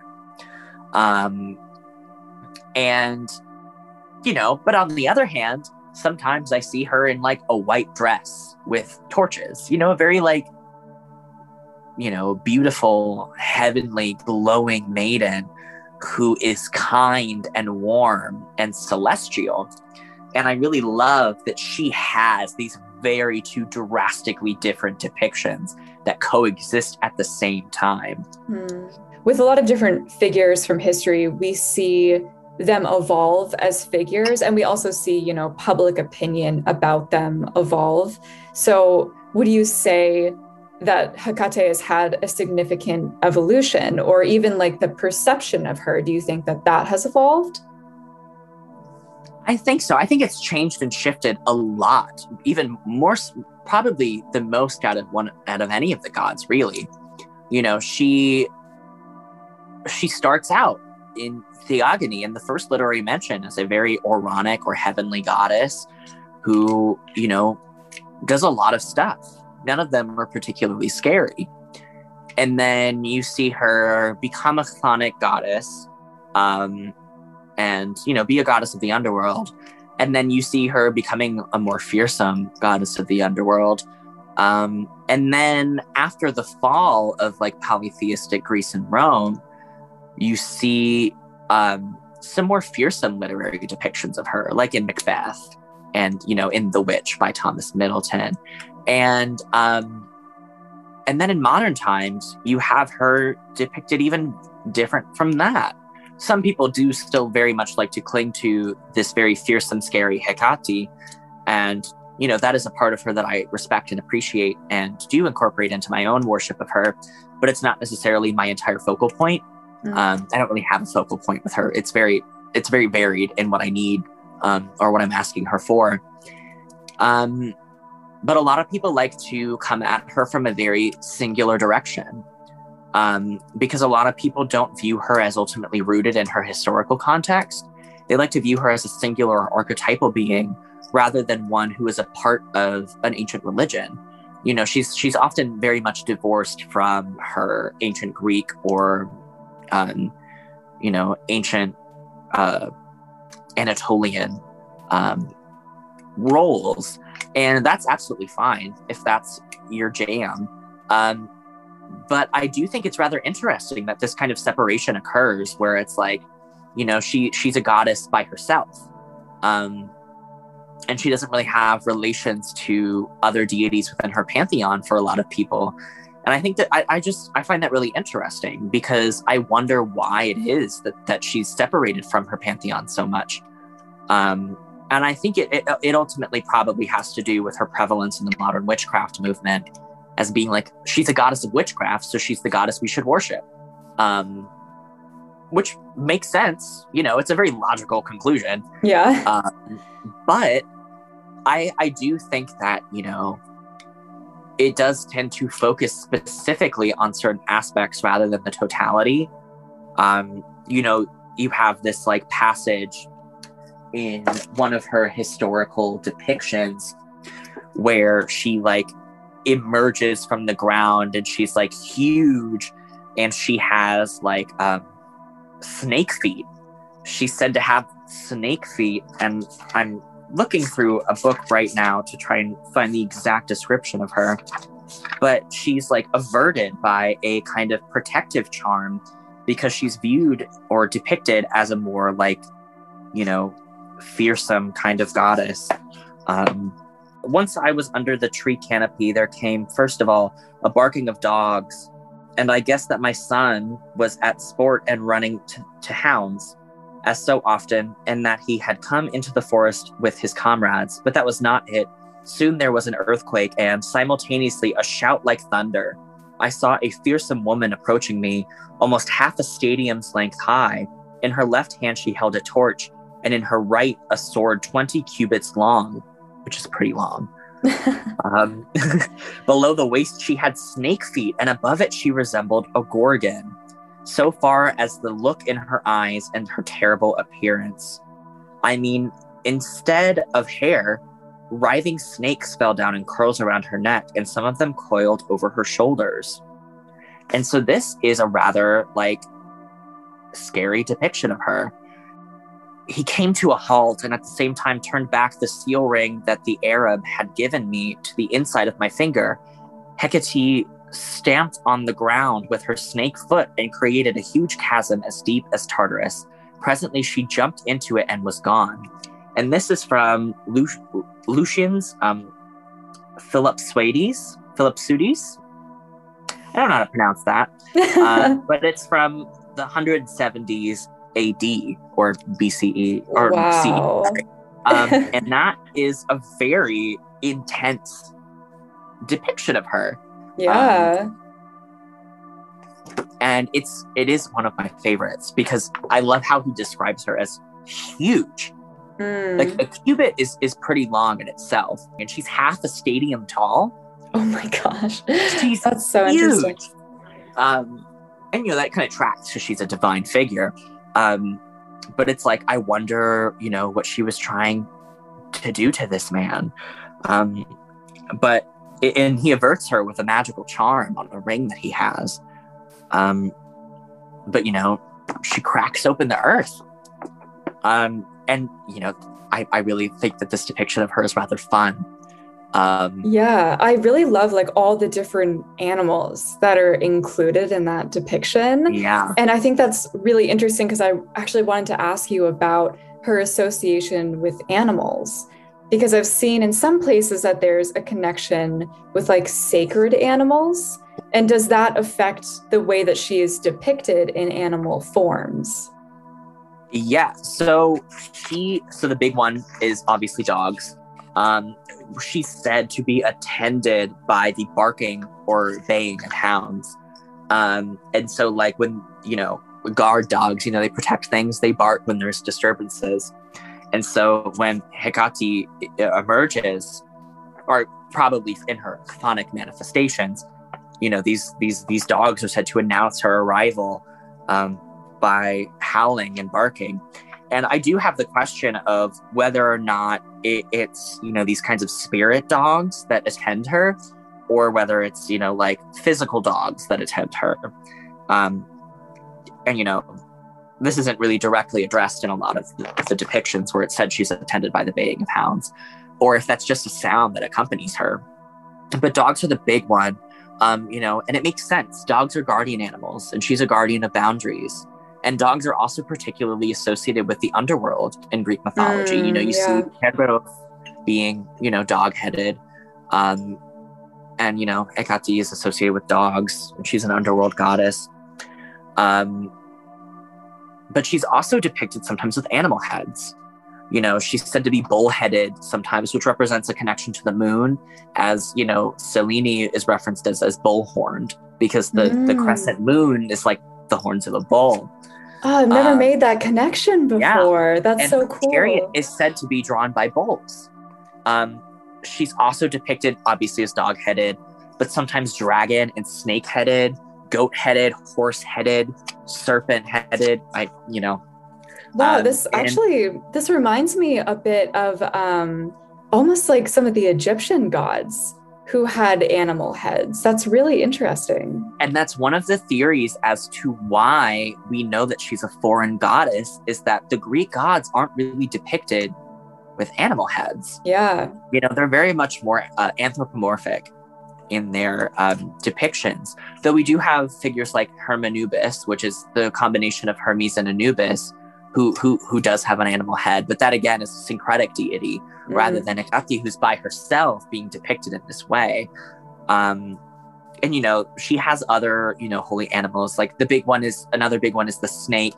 Um, and, you know, but on the other hand, sometimes I see her in like a white dress with torches, you know, a very like, you know, beautiful, heavenly, glowing maiden who is kind and warm and celestial. And I really love that she has these very two drastically different depictions that coexist at the same time. Mm. With a lot of different figures from history, we see them evolve as figures and we also see, you know, public opinion about them evolve. So, would you say that Hecate has had a significant evolution or even like the perception of her? Do you think that that has evolved? I think so. I think it's changed and shifted a lot, even more, probably the most out of one out of any of the gods. Really, you know, she she starts out in Theogony in the first literary mention as a very Ouranic or heavenly goddess who, you know, does a lot of stuff. None of them are particularly scary. And then you see her become a chthonic goddess um, and, you know, be a goddess of the underworld. And then you see her becoming a more fearsome goddess of the underworld. Um, and then after the fall of like polytheistic Greece and Rome, you see um, some more fearsome literary depictions of her, like in Macbeth and you know in The Witch by Thomas Middleton, and um, and then in modern times you have her depicted even different from that. Some people do still very much like to cling to this very fearsome, scary Hecate, and you know that is a part of her that I respect and appreciate and do incorporate into my own worship of her, but it's not necessarily my entire focal point. Mm. Um, I don't really have a focal point with her. It's very it's very varied in what I need um, or what I'm asking her for. Um, but a lot of people like to come at her from a very singular direction um, because a lot of people don't view her as ultimately rooted in her historical context. They like to view her as a singular archetypal being rather than one who is a part of an ancient religion. You know, she's she's often very much divorced from her ancient Greek or um, you know, ancient uh, Anatolian um, roles. And that's absolutely fine if that's your jam. Um, but I do think it's rather interesting that this kind of separation occurs where it's like, you know, she she's a goddess by herself. Um, and she doesn't really have relations to other deities within her pantheon for a lot of people and i think that I, I, just i find that really interesting because i wonder why it is that that she's separated from her pantheon so much. Um, and i think it, it, it ultimately probably has to do with her prevalence in the modern witchcraft movement as being like she's a goddess of witchcraft so she's the goddess we should worship. Um, which makes sense you know it's a very logical conclusion. Yeah. Uh, but i i do think that you know it does tend to focus specifically on certain aspects rather than the totality. Um, you know, you have this like passage in one of her historical depictions where she like emerges from the ground and she's like huge and she has like um, snake feet. She's said to have snake feet, and I'm looking through a book right now to try and find the exact description of her. But she's like averted by a kind of protective charm because she's viewed or depicted as a more like, you know, fearsome kind of goddess. Um, once I was under the tree canopy, there came, first of all, a barking of dogs. And I guess that my son was at sport and running to, to hounds as so often, and that he had come into the forest with his comrades, but that was not it. Soon there was an earthquake, and simultaneously a shout like thunder. I saw a fearsome woman approaching me, almost half a stadium's length high. In her left hand, she held a torch, and in her right, a sword 20 cubits long, which is pretty long. um, below the waist, she had snake feet, and above it, she resembled a gorgon so far as the look in her eyes and her terrible appearance. I mean, instead of hair, writhing snakes fell down in curls around her neck, and some of them coiled over her shoulders. And so this is a rather like scary depiction of her. He came to a halt and at the same time turned back the seal ring that the Arab had given me to the inside of my finger. Hecate stamped on the ground with her snake foot and created a huge chasm as deep as Tartarus. Presently, she jumped into it and was gone. And this is from Lu- Lucian's um, Philopseudes. Philip Suides. I don't know how to pronounce that, uh, but it's from the 170s AD or BCE or wow. CE. Um, and that is a very intense depiction of her. Yeah. Um, and it's it is one of my favorites because I love how he describes her as huge. Mm. Like a cubit is is pretty long in itself, and she's half a stadium tall. oh my gosh. She's That's so huge. interesting. Um, and you know that kind of tracks because she's a divine figure. Um, but it's like I wonder, you know, what she was trying to do to this man. Um, but and he averts her with a magical charm on a ring that he has. Um, but you know, she cracks open the earth. Um, and you know, I, I really think that this depiction of her is rather fun. Um, Yeah, I really love like all the different animals that are included in that depiction. yeah, And I think that's really interesting because I actually wanted to ask you about her association with animals. Because I've seen in some places that there's a connection with like sacred animals. And does that affect the way that she is depicted in animal forms? Yeah. So she so the big one is obviously dogs. Um she's said to be attended by the barking or baying of hounds. Um and so like when, you know, guard dogs, you know, they protect things, they bark when there's disturbances. And so when Hecate emerges, or probably in her chthonic manifestations, you know, these these these dogs are said to announce her arrival um, by howling and barking. And I do have the question of whether or not it, it's, you know, these kinds of spirit dogs that attend her, or whether it's, you know, like physical dogs that attend her. Um, and, you know, this isn't really directly addressed in a lot of the, the depictions where it said she's attended by the baying of hounds, or if that's just a sound that accompanies her. But dogs are the big one. Um, you know, and it makes sense. Dogs are guardian animals, and she's a guardian of boundaries. And dogs are also particularly associated with the underworld in Greek mythology. you know, Mm, you yeah. see Cerberus being, you know, dog-headed. Um, and, you know, Hecate is associated with dogs, and she's an underworld goddess. Um, but she's also depicted sometimes with animal heads. You know, she's said to be bull-headed sometimes, which represents a connection to the moon, as you know, Selene is referenced as as bull-horned because the the Mm. crescent moon is like the horns of a bull. Oh, I've never Um, made that connection before. yeah. That's and so cool. chariot is said to be drawn by bulls. Um, she's also depicted obviously as dog-headed, but sometimes dragon and snake-headed, goat-headed, horse-headed, serpent-headed. I, you know, Wow, Um, this and- actually this reminds me a bit of um almost like some of the Egyptian gods who had animal heads. That's really interesting. and that's one of the theories as to why we know that she's a foreign goddess is that the Greek gods aren't really depicted with animal heads. Yeah. you know they're very much more uh, anthropomorphic in their um, depictions. Though we do have figures like hermanubis which is the combination of hermes and anubis who who who does have an animal head but that again is a syncretic deity rather Mm. than Hecate who's by herself being depicted in this way. Um and you know she has other you know holy animals. Like the big one is another big one is the snake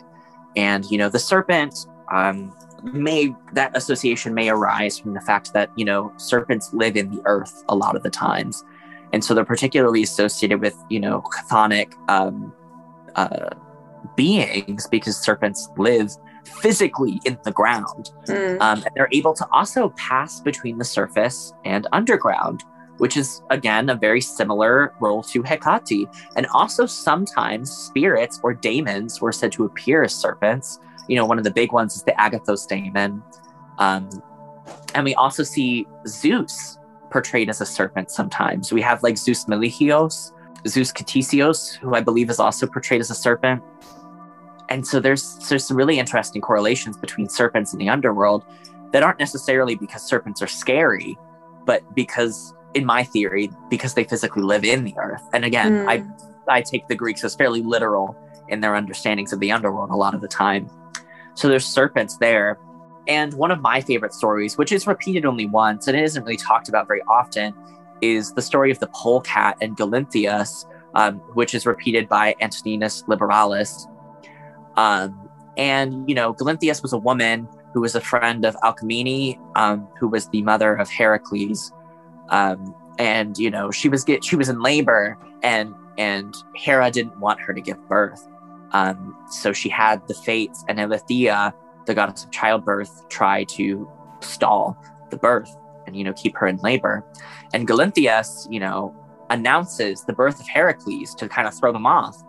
and you know the serpent um may that association may arise from the fact that you know serpents live in the earth a lot of the times and so they're particularly associated with you know chthonic um, uh, beings because serpents live physically in the ground. Mm. um, and they're able to also pass between the surface and underground which is again a very similar role to hecate. And also sometimes spirits or daemons were said to appear as serpents. You know one of the big ones is the agathos daemon. Um, and we also see zeus portrayed as a serpent sometimes we have like zeus melichios zeus Ktesios, who i believe is also portrayed as a serpent and so there's there's some really interesting correlations between serpents and the underworld that aren't necessarily because serpents are scary but because in my theory, because they physically live in the earth. And again, mm. I I take the Greeks as fairly literal in their understandings of the underworld a lot of the time. So there's serpents there. And one of my favorite stories, which is repeated only once and it isn't really talked about very often, is the story of the polecat and Galinthias, um, which is repeated by Antoninus Liberalis. Um, and, you know, Galinthias was a woman who was a friend of Alcmene, um, who was the mother of Heracles. Um, and, you know, she was get, she was in labor and and Hera didn't want her to give birth. Um, so she had the fates and Eileithyia, the goddess of childbirth, try to stall the birth and, you know, keep her in labor. And Galinthias, you know, announces the birth of Heracles to kind of throw them off.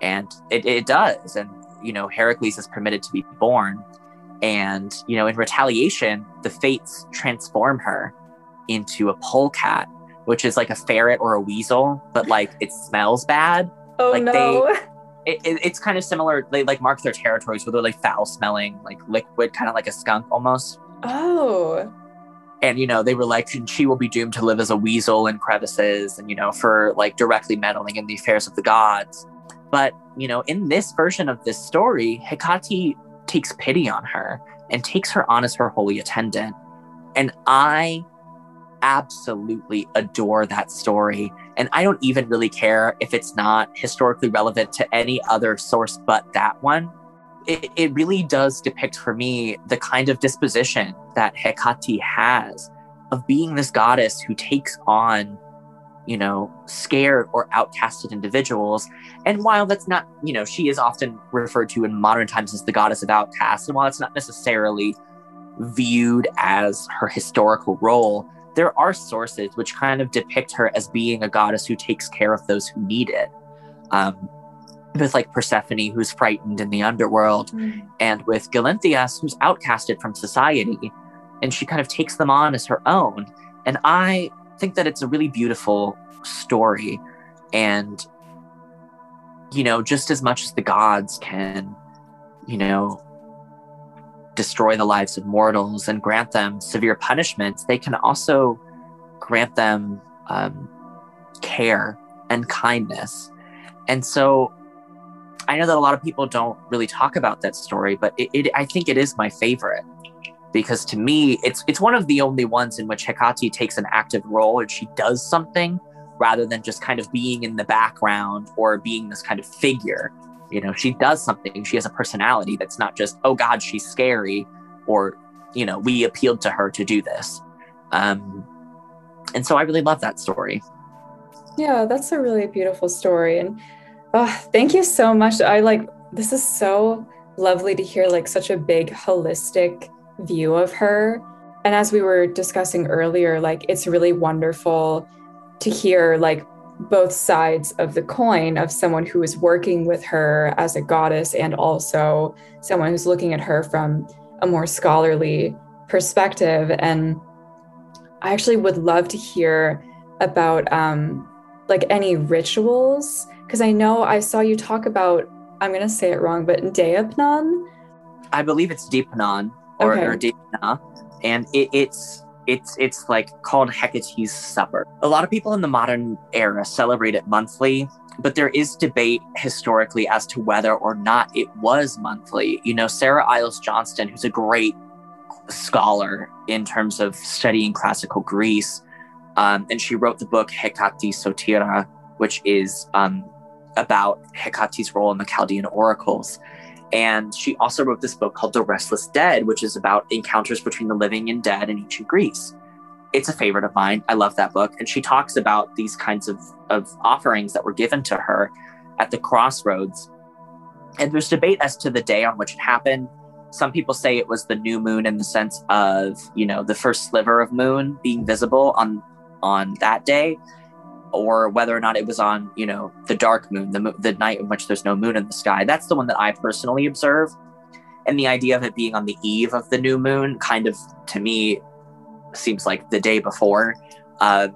And it, it does. And, you know, Heracles is permitted to be born. And, you know, in retaliation, the fates transform her into a polecat which is like a ferret or a weasel, but like it smells bad. Oh like no. It, it, it's kind of similar. They like mark their territories with really foul smelling, like liquid, kind of like a skunk almost. Oh. And you know, they were like, she will be doomed to live as a weasel in crevices, and you know, for like directly meddling in the affairs of the gods. But you know, in this version of this story, Hecate takes pity on her and takes her on as her holy attendant. And I absolutely adore that story. And I don't even really care if it's not historically relevant to any other source but that one. It, it really does depict for me the kind of disposition that Hecate has of being this goddess who takes on, you know, scared or outcasted individuals. And while that's not, you know, she is often referred to in modern times as the goddess of outcasts, and while it's not necessarily viewed as her historical role, there are sources which kind of depict her as being a goddess who takes care of those who need it. Um, with like Persephone, who's frightened in the underworld, mm. and with Galinthias, who's outcasted from society, and she kind of takes them on as her own. And I think that it's a really beautiful story. And, you know, just as much as the gods can, you know, destroy the lives of mortals and grant them severe punishments, they can also grant them um, care and kindness. And so I know that a lot of people don't really talk about that story, but it, it, I think it is my favorite because to me, it's it's one of the only ones in which Hecate takes an active role and she does something rather than just kind of being in the background or being this kind of figure you know, she does something. She has a personality that's not just, oh God, she's scary, or, you know, we appealed to her to do this. Um, and so I really love that story. Yeah, that's a really beautiful story. And oh, thank you so much. I like, this is so lovely to hear like such a big holistic view of her. And as we were discussing earlier, like it's really wonderful to hear like both sides of the coin of someone who is working with her as a goddess and also someone who's looking at her from a more scholarly perspective. And I actually would love to hear about um, like any rituals because I know I saw you talk about I'm going to say it wrong, but Deipnon. I believe it's Deipnon or, okay. or and it, it's it's it's like called Hecate's Supper. A lot of people in the modern era celebrate it monthly, but there is debate historically as to whether or not it was monthly. You know, Sarah Iles Johnston, who's a great scholar in terms of studying classical Greece, um, and she wrote the book Hecate Soteira, which is um, about Hecate's role in the Chaldean oracles. And she also wrote this book called The Restless Dead, which is about encounters between the living and dead in ancient Greece. It's a favorite of mine. I love that book. And she talks about these kinds of, of offerings that were given to her at the crossroads. And there's debate as to the day on which it happened. Some people say it was the new moon in the sense of, you know, the first sliver of moon being visible on on that day or whether or not it was on, you know, the dark moon, the, the night in which there's no moon in the sky. That's the one that I personally observe. And the idea of it being on the eve of the new moon kind of, to me, seems like the day before. Uh,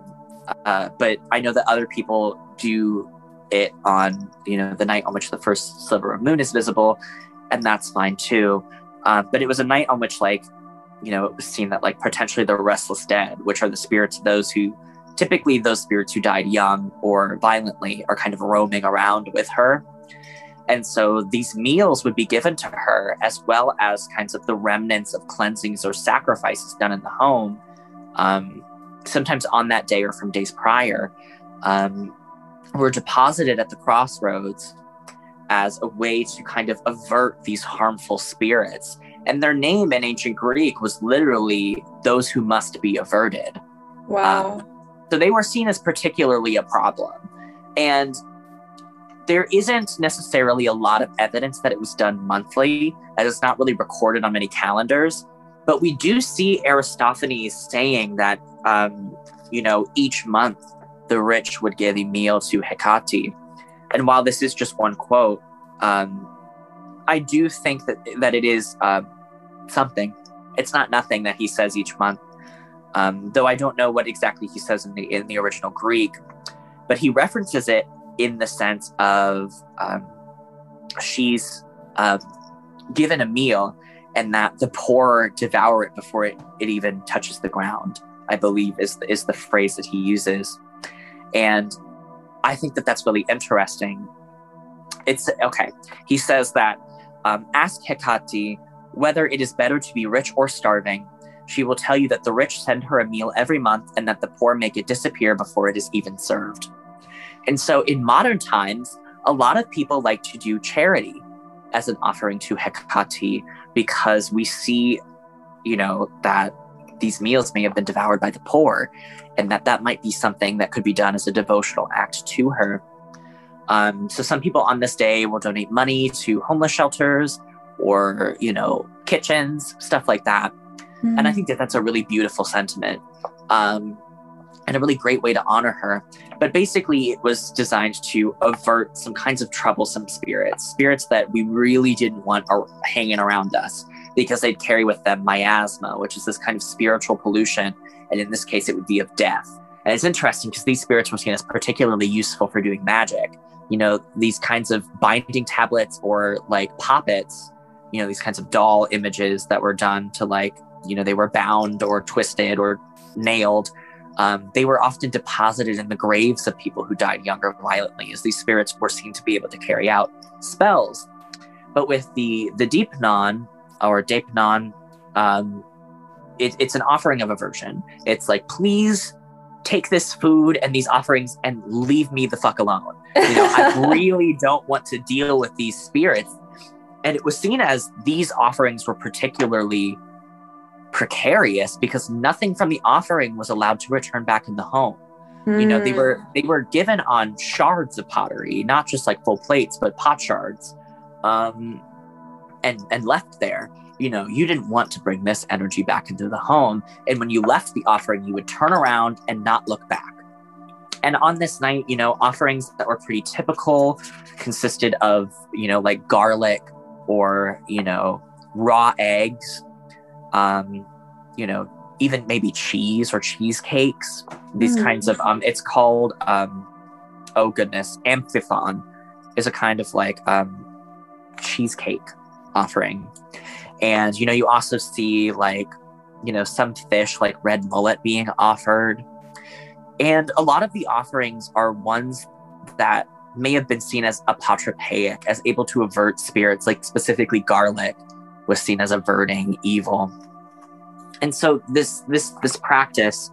uh, but I know that other people do it on, you know, the night on which the first sliver of moon is visible, and that's fine too. Uh, but it was a night on which, like, you know, it was seen that like potentially the restless dead, which are the spirits of those who typically those spirits who died young or violently are kind of roaming around with her. And so these meals would be given to her, as well as kinds of the remnants of cleansings or sacrifices done in the home, um, sometimes on that day or from days prior, um, were deposited at the crossroads as a way to kind of avert these harmful spirits. And their name in ancient Greek was literally those who must be averted. Wow. Um, so they were seen as particularly a problem. And there isn't necessarily a lot of evidence that it was done monthly, as it's not really recorded on many calendars. But we do see Aristophanes saying that, um, you know, each month the rich would give a meal to Hecate. And while this is just one quote, um, I do think that that it is uh, something. It's not nothing that he says each month, um, though I don't know what exactly he says in the in the original Greek. But he references it in the sense of um, she's uh, given a meal and that the poor devour it before it, it even touches the ground i believe is, is the phrase that he uses and i think that that's really interesting it's okay he says that um, ask hecate whether it is better to be rich or starving she will tell you that the rich send her a meal every month and that the poor make it disappear before it is even served and so in modern times, a lot of people like to do charity as an offering to Hecate because we see, you know, that these meals may have been devoured by the poor and that that might be something that could be done as a devotional act to her. Um, so some people on this day will donate money to homeless shelters or, you know, kitchens, stuff like that. Mm-hmm. And I hmm. think that that's a really beautiful sentiment. Um, and a really great way to honor her. But basically, it was designed to avert some kinds of troublesome spirits, spirits that we really didn't want are hanging around us because they'd carry with them miasma, which is this kind of spiritual pollution. And in this case, it would be of death. And it's interesting because these spirits were seen as particularly useful for doing magic. You know, these kinds of binding tablets or like poppets, you know, these kinds of doll images that were done to like, you know, they were bound or twisted or nailed um, they were often deposited in the graves of people who died younger violently, as these spirits were seen to be able to carry out spells. But with the the deipnon or deipnon, um, it, it's an offering of aversion. It's like, please take this food and these offerings and leave me the fuck alone. You know, I really don't want to deal with these spirits. And it was seen as these offerings were particularly precarious because nothing from the offering was allowed to return back in the home. Mm. You know, they were hmm. they were given on shards of pottery, not just like full plates, but pot shards, um, and and left there. You know, you didn't want to bring this energy back into the home, and when you left the offering, you would turn around and not look back. And on this night, you know, offerings that were pretty typical consisted of, you know, like garlic or, you know, raw eggs um, you know, even maybe cheese or cheesecakes. These mm. kinds of um, it's called um, oh goodness, amphiphon is a kind of like um, cheesecake offering, and you know, you also see like you know some fish like red mullet being offered, and a lot of the offerings are ones that may have been seen as apotropaic, as able to avert spirits, like specifically garlic was seen as averting evil. And so this this this practice,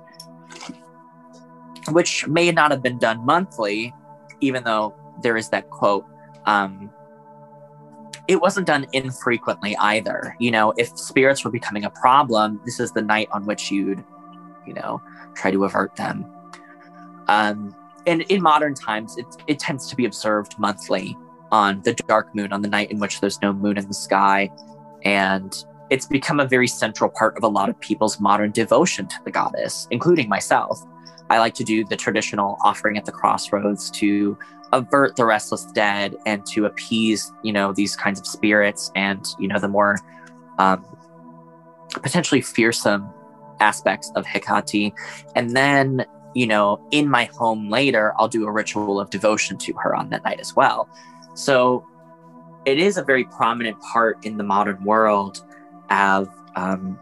which may not have been done monthly, even though there is that quote, um, it wasn't done infrequently either. You know, if spirits were becoming a problem, this is the night on which you'd, you know, try to avert them. Um, and in modern times, it, it tends to be observed monthly on the dark moon, on the night in which there's no moon in the sky. And it's become a very central part of a lot of people's modern devotion to the goddess, including myself. I like to do the traditional offering at the crossroads to avert the restless dead and to appease, you know, these kinds of spirits and, you know, the more um, potentially fearsome aspects of Hecate. And then, you know, in my home later, I'll do a ritual of devotion to her on that night as well. So it is a very prominent part in the modern world of um,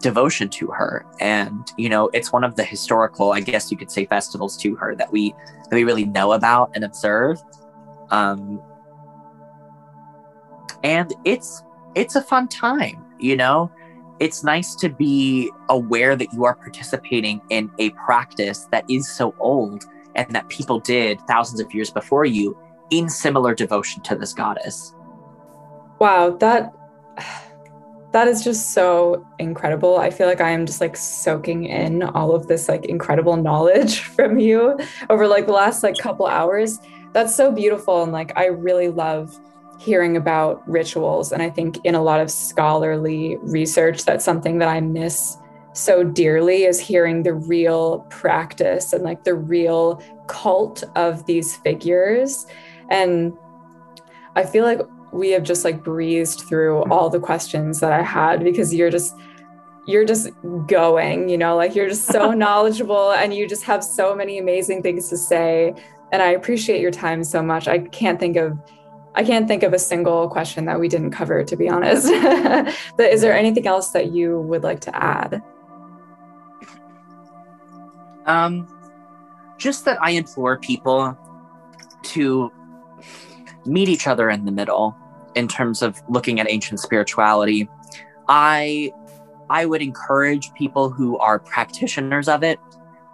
devotion to her. And you know it's one of the historical i guess you could say festivals to her that we that we really know about and observe. Um and it's it's a fun time you know? It's nice to be aware that you are participating in a practice that is so old and that people did thousands of years before you in similar devotion to this goddess. Wow, that that is just so incredible. I feel like I am just like soaking in all of this like incredible knowledge from you over like the last like couple hours. That's so beautiful and like I really love hearing about rituals. And I think in a lot of scholarly research, that's something that I miss so dearly is hearing the real practice and like the real cult of these figures. And I feel like we have just like breezed through all the questions that I had because you're just you're just going, you know, like you're just so knowledgeable and you just have so many amazing things to say. And I appreciate your time so much. I can't think of I can't think of a single question that we didn't cover, to be honest. but is there anything else that you would like to add? Um, just that I implore people to meet each other in the middle in terms of looking at ancient spirituality. I I would encourage people who are practitioners of it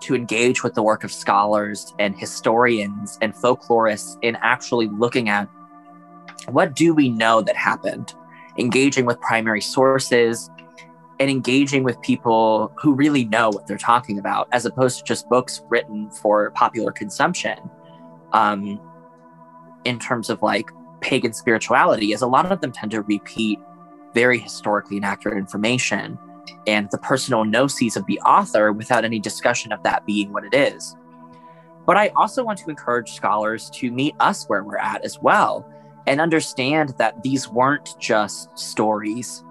to engage with the work of scholars and historians and folklorists in actually looking at what do we know that happened? Engaging with primary sources and engaging with people who really know what they're talking about, as opposed to just books written for popular consumption. Um, in terms of like pagan spirituality, is a lot of them tend to repeat very historically inaccurate information and the personal gnosis of the author without any discussion of that being what it is. But I also want to encourage scholars to meet us where we're at as well and understand that these weren't just stories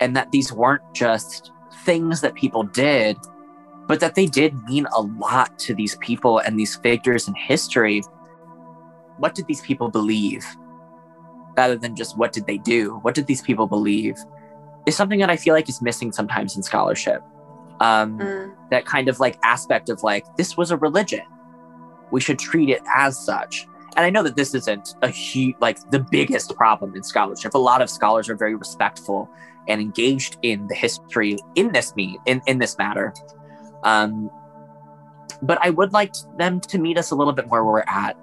and that these weren't just things that people did, but that they did mean a lot to these people and these figures in history. What did these people believe? Rather than just what did they do? What did these people believe? Is something that I feel like is missing sometimes in scholarship. Um, mm. That kind of like aspect of like, this was a religion. We should treat it as such and I know that this isn't a huge, like the biggest problem in scholarship. A lot of scholars are very respectful and engaged in the history in this me in, in this matter. Um, but I would like them to meet us a little bit more where we're at.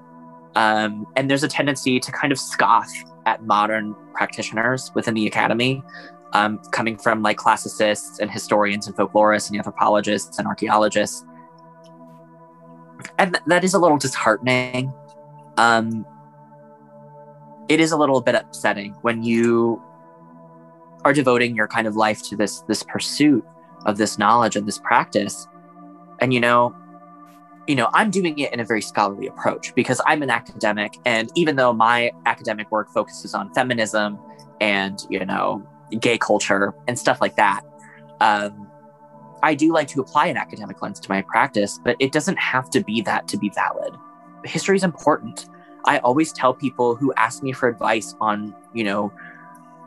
Um, and there's a tendency to kind of scoff at modern practitioners within the academy, um, coming from like classicists and historians and folklorists and anthropologists and archaeologists. And th- that is a little disheartening um, it is a little bit upsetting when you are devoting your kind of life to this this pursuit of this knowledge and this practice and you know you know i'm doing it in a very scholarly approach because i'm an academic and even though my academic work focuses on feminism and you know gay culture and stuff like that um, i do like to apply an academic lens to my practice but it doesn't have to be that to be valid history is important. I always tell people who ask me for advice on, you know,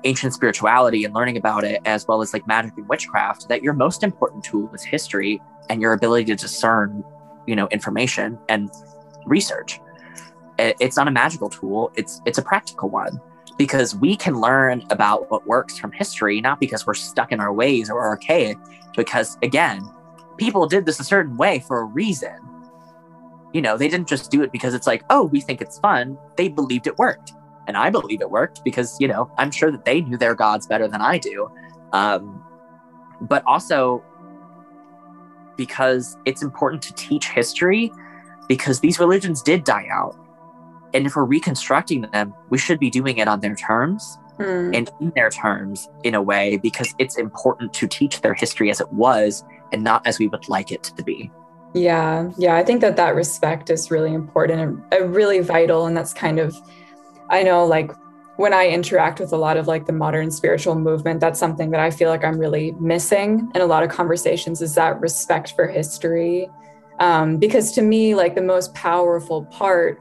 ancient spirituality and learning about it, as well as like magic and witchcraft, that your most important tool is history and your ability to discern, you know, information and research. It's not a magical tool; it's it's a practical one because we can learn about what works from history, not because we're stuck in our ways or archaic, because again, people did this a certain way for a reason you know, they didn't just do it because it's like, oh, we think it's fun. They believed it worked. And I believe it worked because, you know, I'm sure that they knew their gods better than I do. Um, but also because it's important to teach history because these religions did die out. And if we're reconstructing them, we should be doing it on their terms mm. and in their terms in a way because it's important to teach their history as it was and not as we would like it to be. Yeah, yeah, I think that that respect is really important and uh, really vital. And that's kind of, I know, like when I interact with a lot of like the modern spiritual movement, that's something that I feel like I'm really missing in a lot of conversations is that respect for history. Um, because to me, like the most powerful part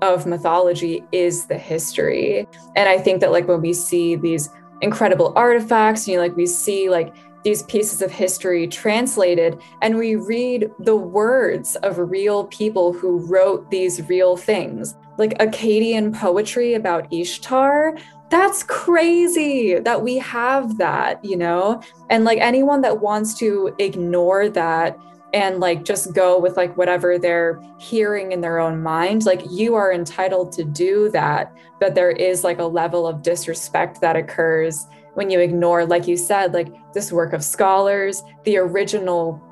of mythology is the history. And I think that like when we see these incredible artifacts, you know, like we see like these pieces of history translated and we read the words of real people who wrote these real things, like Akkadian poetry about Ishtar. That's crazy that we have that, you know? And like anyone that wants to ignore that and like just go with like whatever they're hearing in their own mind like you are entitled to do that but there is like a level of disrespect that occurs when you ignore like you said like this work of scholars the original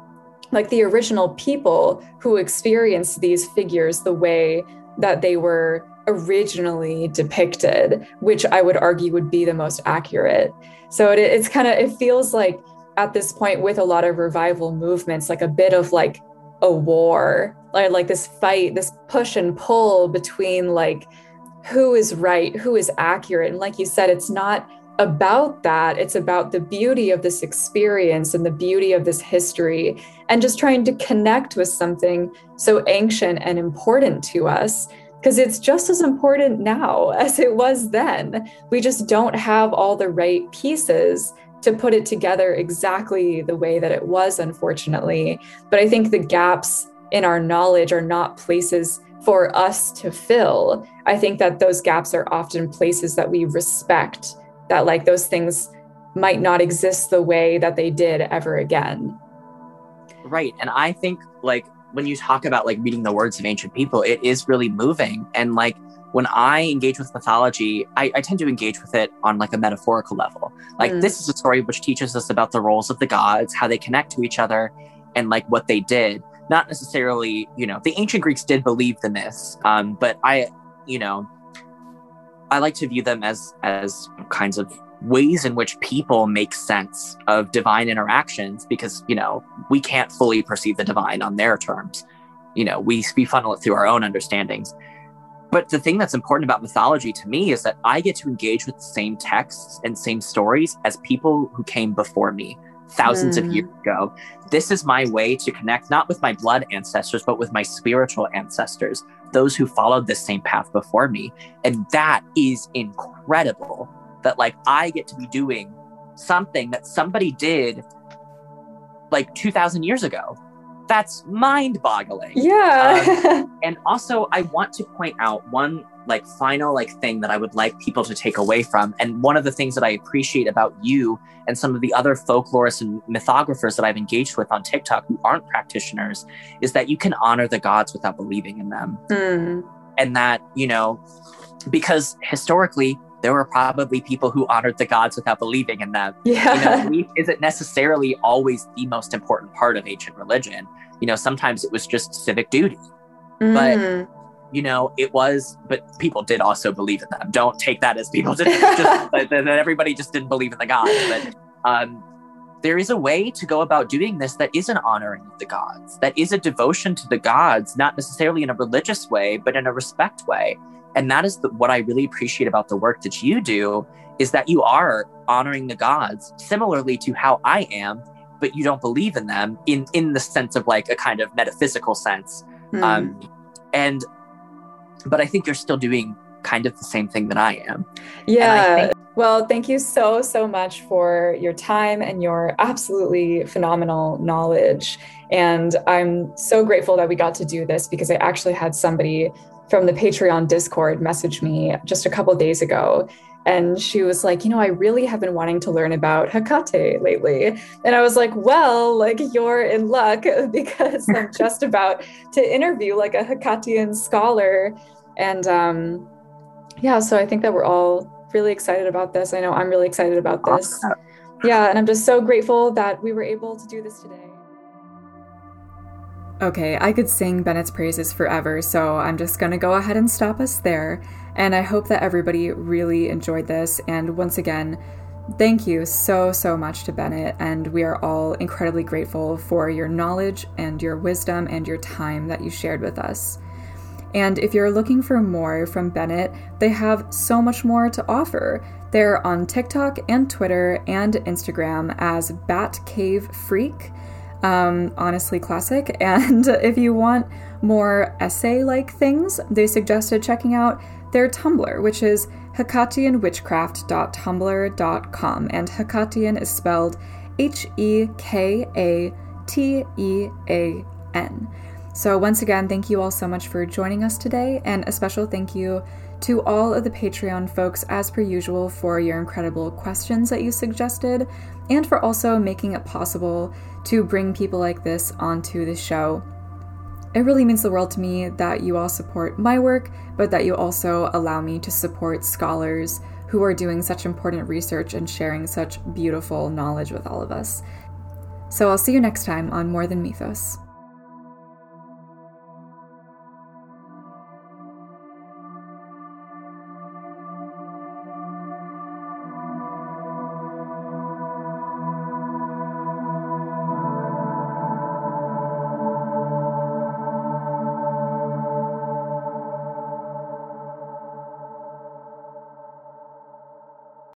like the original people who experienced these figures the way that they were originally depicted which i would argue would be the most accurate. So it, it's kind of it feels like at this point with a lot of revival movements like a bit of like a war like, like this fight this push and pull between like who is right who is accurate. And like you said it's not about that it's about the beauty of this experience and the beauty of this history and just trying to connect with something so ancient and important to us because it's just as important now as it was then we just don't have all the right pieces to put it together exactly the way that it was, unfortunately. But I think the gaps in our knowledge are not places for us to fill. I think that those gaps are often places that we respect, that like those things might not exist the way that they did ever again. Right. And I think like when you talk about like reading the words of ancient people, it is really moving. And like when I engage with mythology, I, I, tend to engage with it on like a metaphorical level. Like mm. this is a story which teaches us about the roles of the gods, how they connect to each other, and like what they did. Not necessarily, you know, the ancient Greeks did believe the myths, um, but I, you know, I like to view them as as kinds of ways in which people make sense of divine interactions because you know we can't fully perceive the divine on their terms. You know, we we funnel it through our own understandings but the thing that's important about mythology to me is that I get to engage with the same texts and same stories as people who came before me thousands mm. of years ago. This is my way to connect not with my blood ancestors, but with my spiritual ancestors, those who followed the same path before me. And that is incredible that, like, I get to be doing something that somebody did like 2000 years ago that's mind-boggling. Yeah. um, and also, I want to point out one like final like thing that I would like people to take away from. And one of the things that I appreciate about you and some of the other folklorists and mythographers that I've engaged with on TikTok who aren't practitioners is that you can honor the gods without believing in them. Mm. And that, you know, because historically there were probably people who honored the gods without believing in them. Yeah. You know, belief isn't necessarily always the most important part of ancient religion. You know, sometimes it was just civic duty. Mm. But you know, it was, but people did also believe in them. Don't take that as people did just that, that everybody just didn't believe in the gods. But um, there is a way to go about doing this that is an honoring of the gods, that is a devotion to the gods, not necessarily in a religious way, but in a respect way. And that is the, what I really appreciate about the work that you do is that you are honoring the gods similarly to how I am, but you don't believe in them in in the sense of like a kind of metaphysical sense. Mm. Um, and but I think you're still doing kind of the same thing that I am. Yeah. I think- well, thank you so, so much for your time and your absolutely phenomenal knowledge. And I'm so grateful that we got to do this because I actually had somebody from the Patreon Discord messaged me just a couple days ago. And she was like, you know, I really have been wanting to learn about Hecate lately. And I was like, well, like you're in luck because I'm just about to interview like a Hecatean scholar. And um, yeah, so I think that we're all really excited about this. I know I'm really excited about this. Yeah, and I'm just so grateful that we were able to do this today. Okay, I could sing Bennett's praises forever, so I'm just gonna go ahead and stop us there. And I hope that everybody really enjoyed this. And once again, thank you so, so much to Bennett. And we are all incredibly grateful for your knowledge and your wisdom and your time that you shared with us. And if you're looking for more from Bennett, they have so much more to offer. They're on TikTok and Twitter and Instagram as Bat Cave Freak um, honestly classic. And if you want more essay like things, they suggested checking out their Tumblr, which is HekateanWitchcraft.tumblr.com. And Hekatean is spelled H E K A T E A N. So, once again, thank you all so much for joining us today, and a special thank you to all of the Patreon folks, as per usual, for your incredible questions that you suggested, and for also making it possible to bring people like this onto the show. It really means the world to me that you all support my work, but that you also allow me to support scholars who are doing such important research and sharing such beautiful knowledge with all of us. So I'll see you next time on More Than Mythos.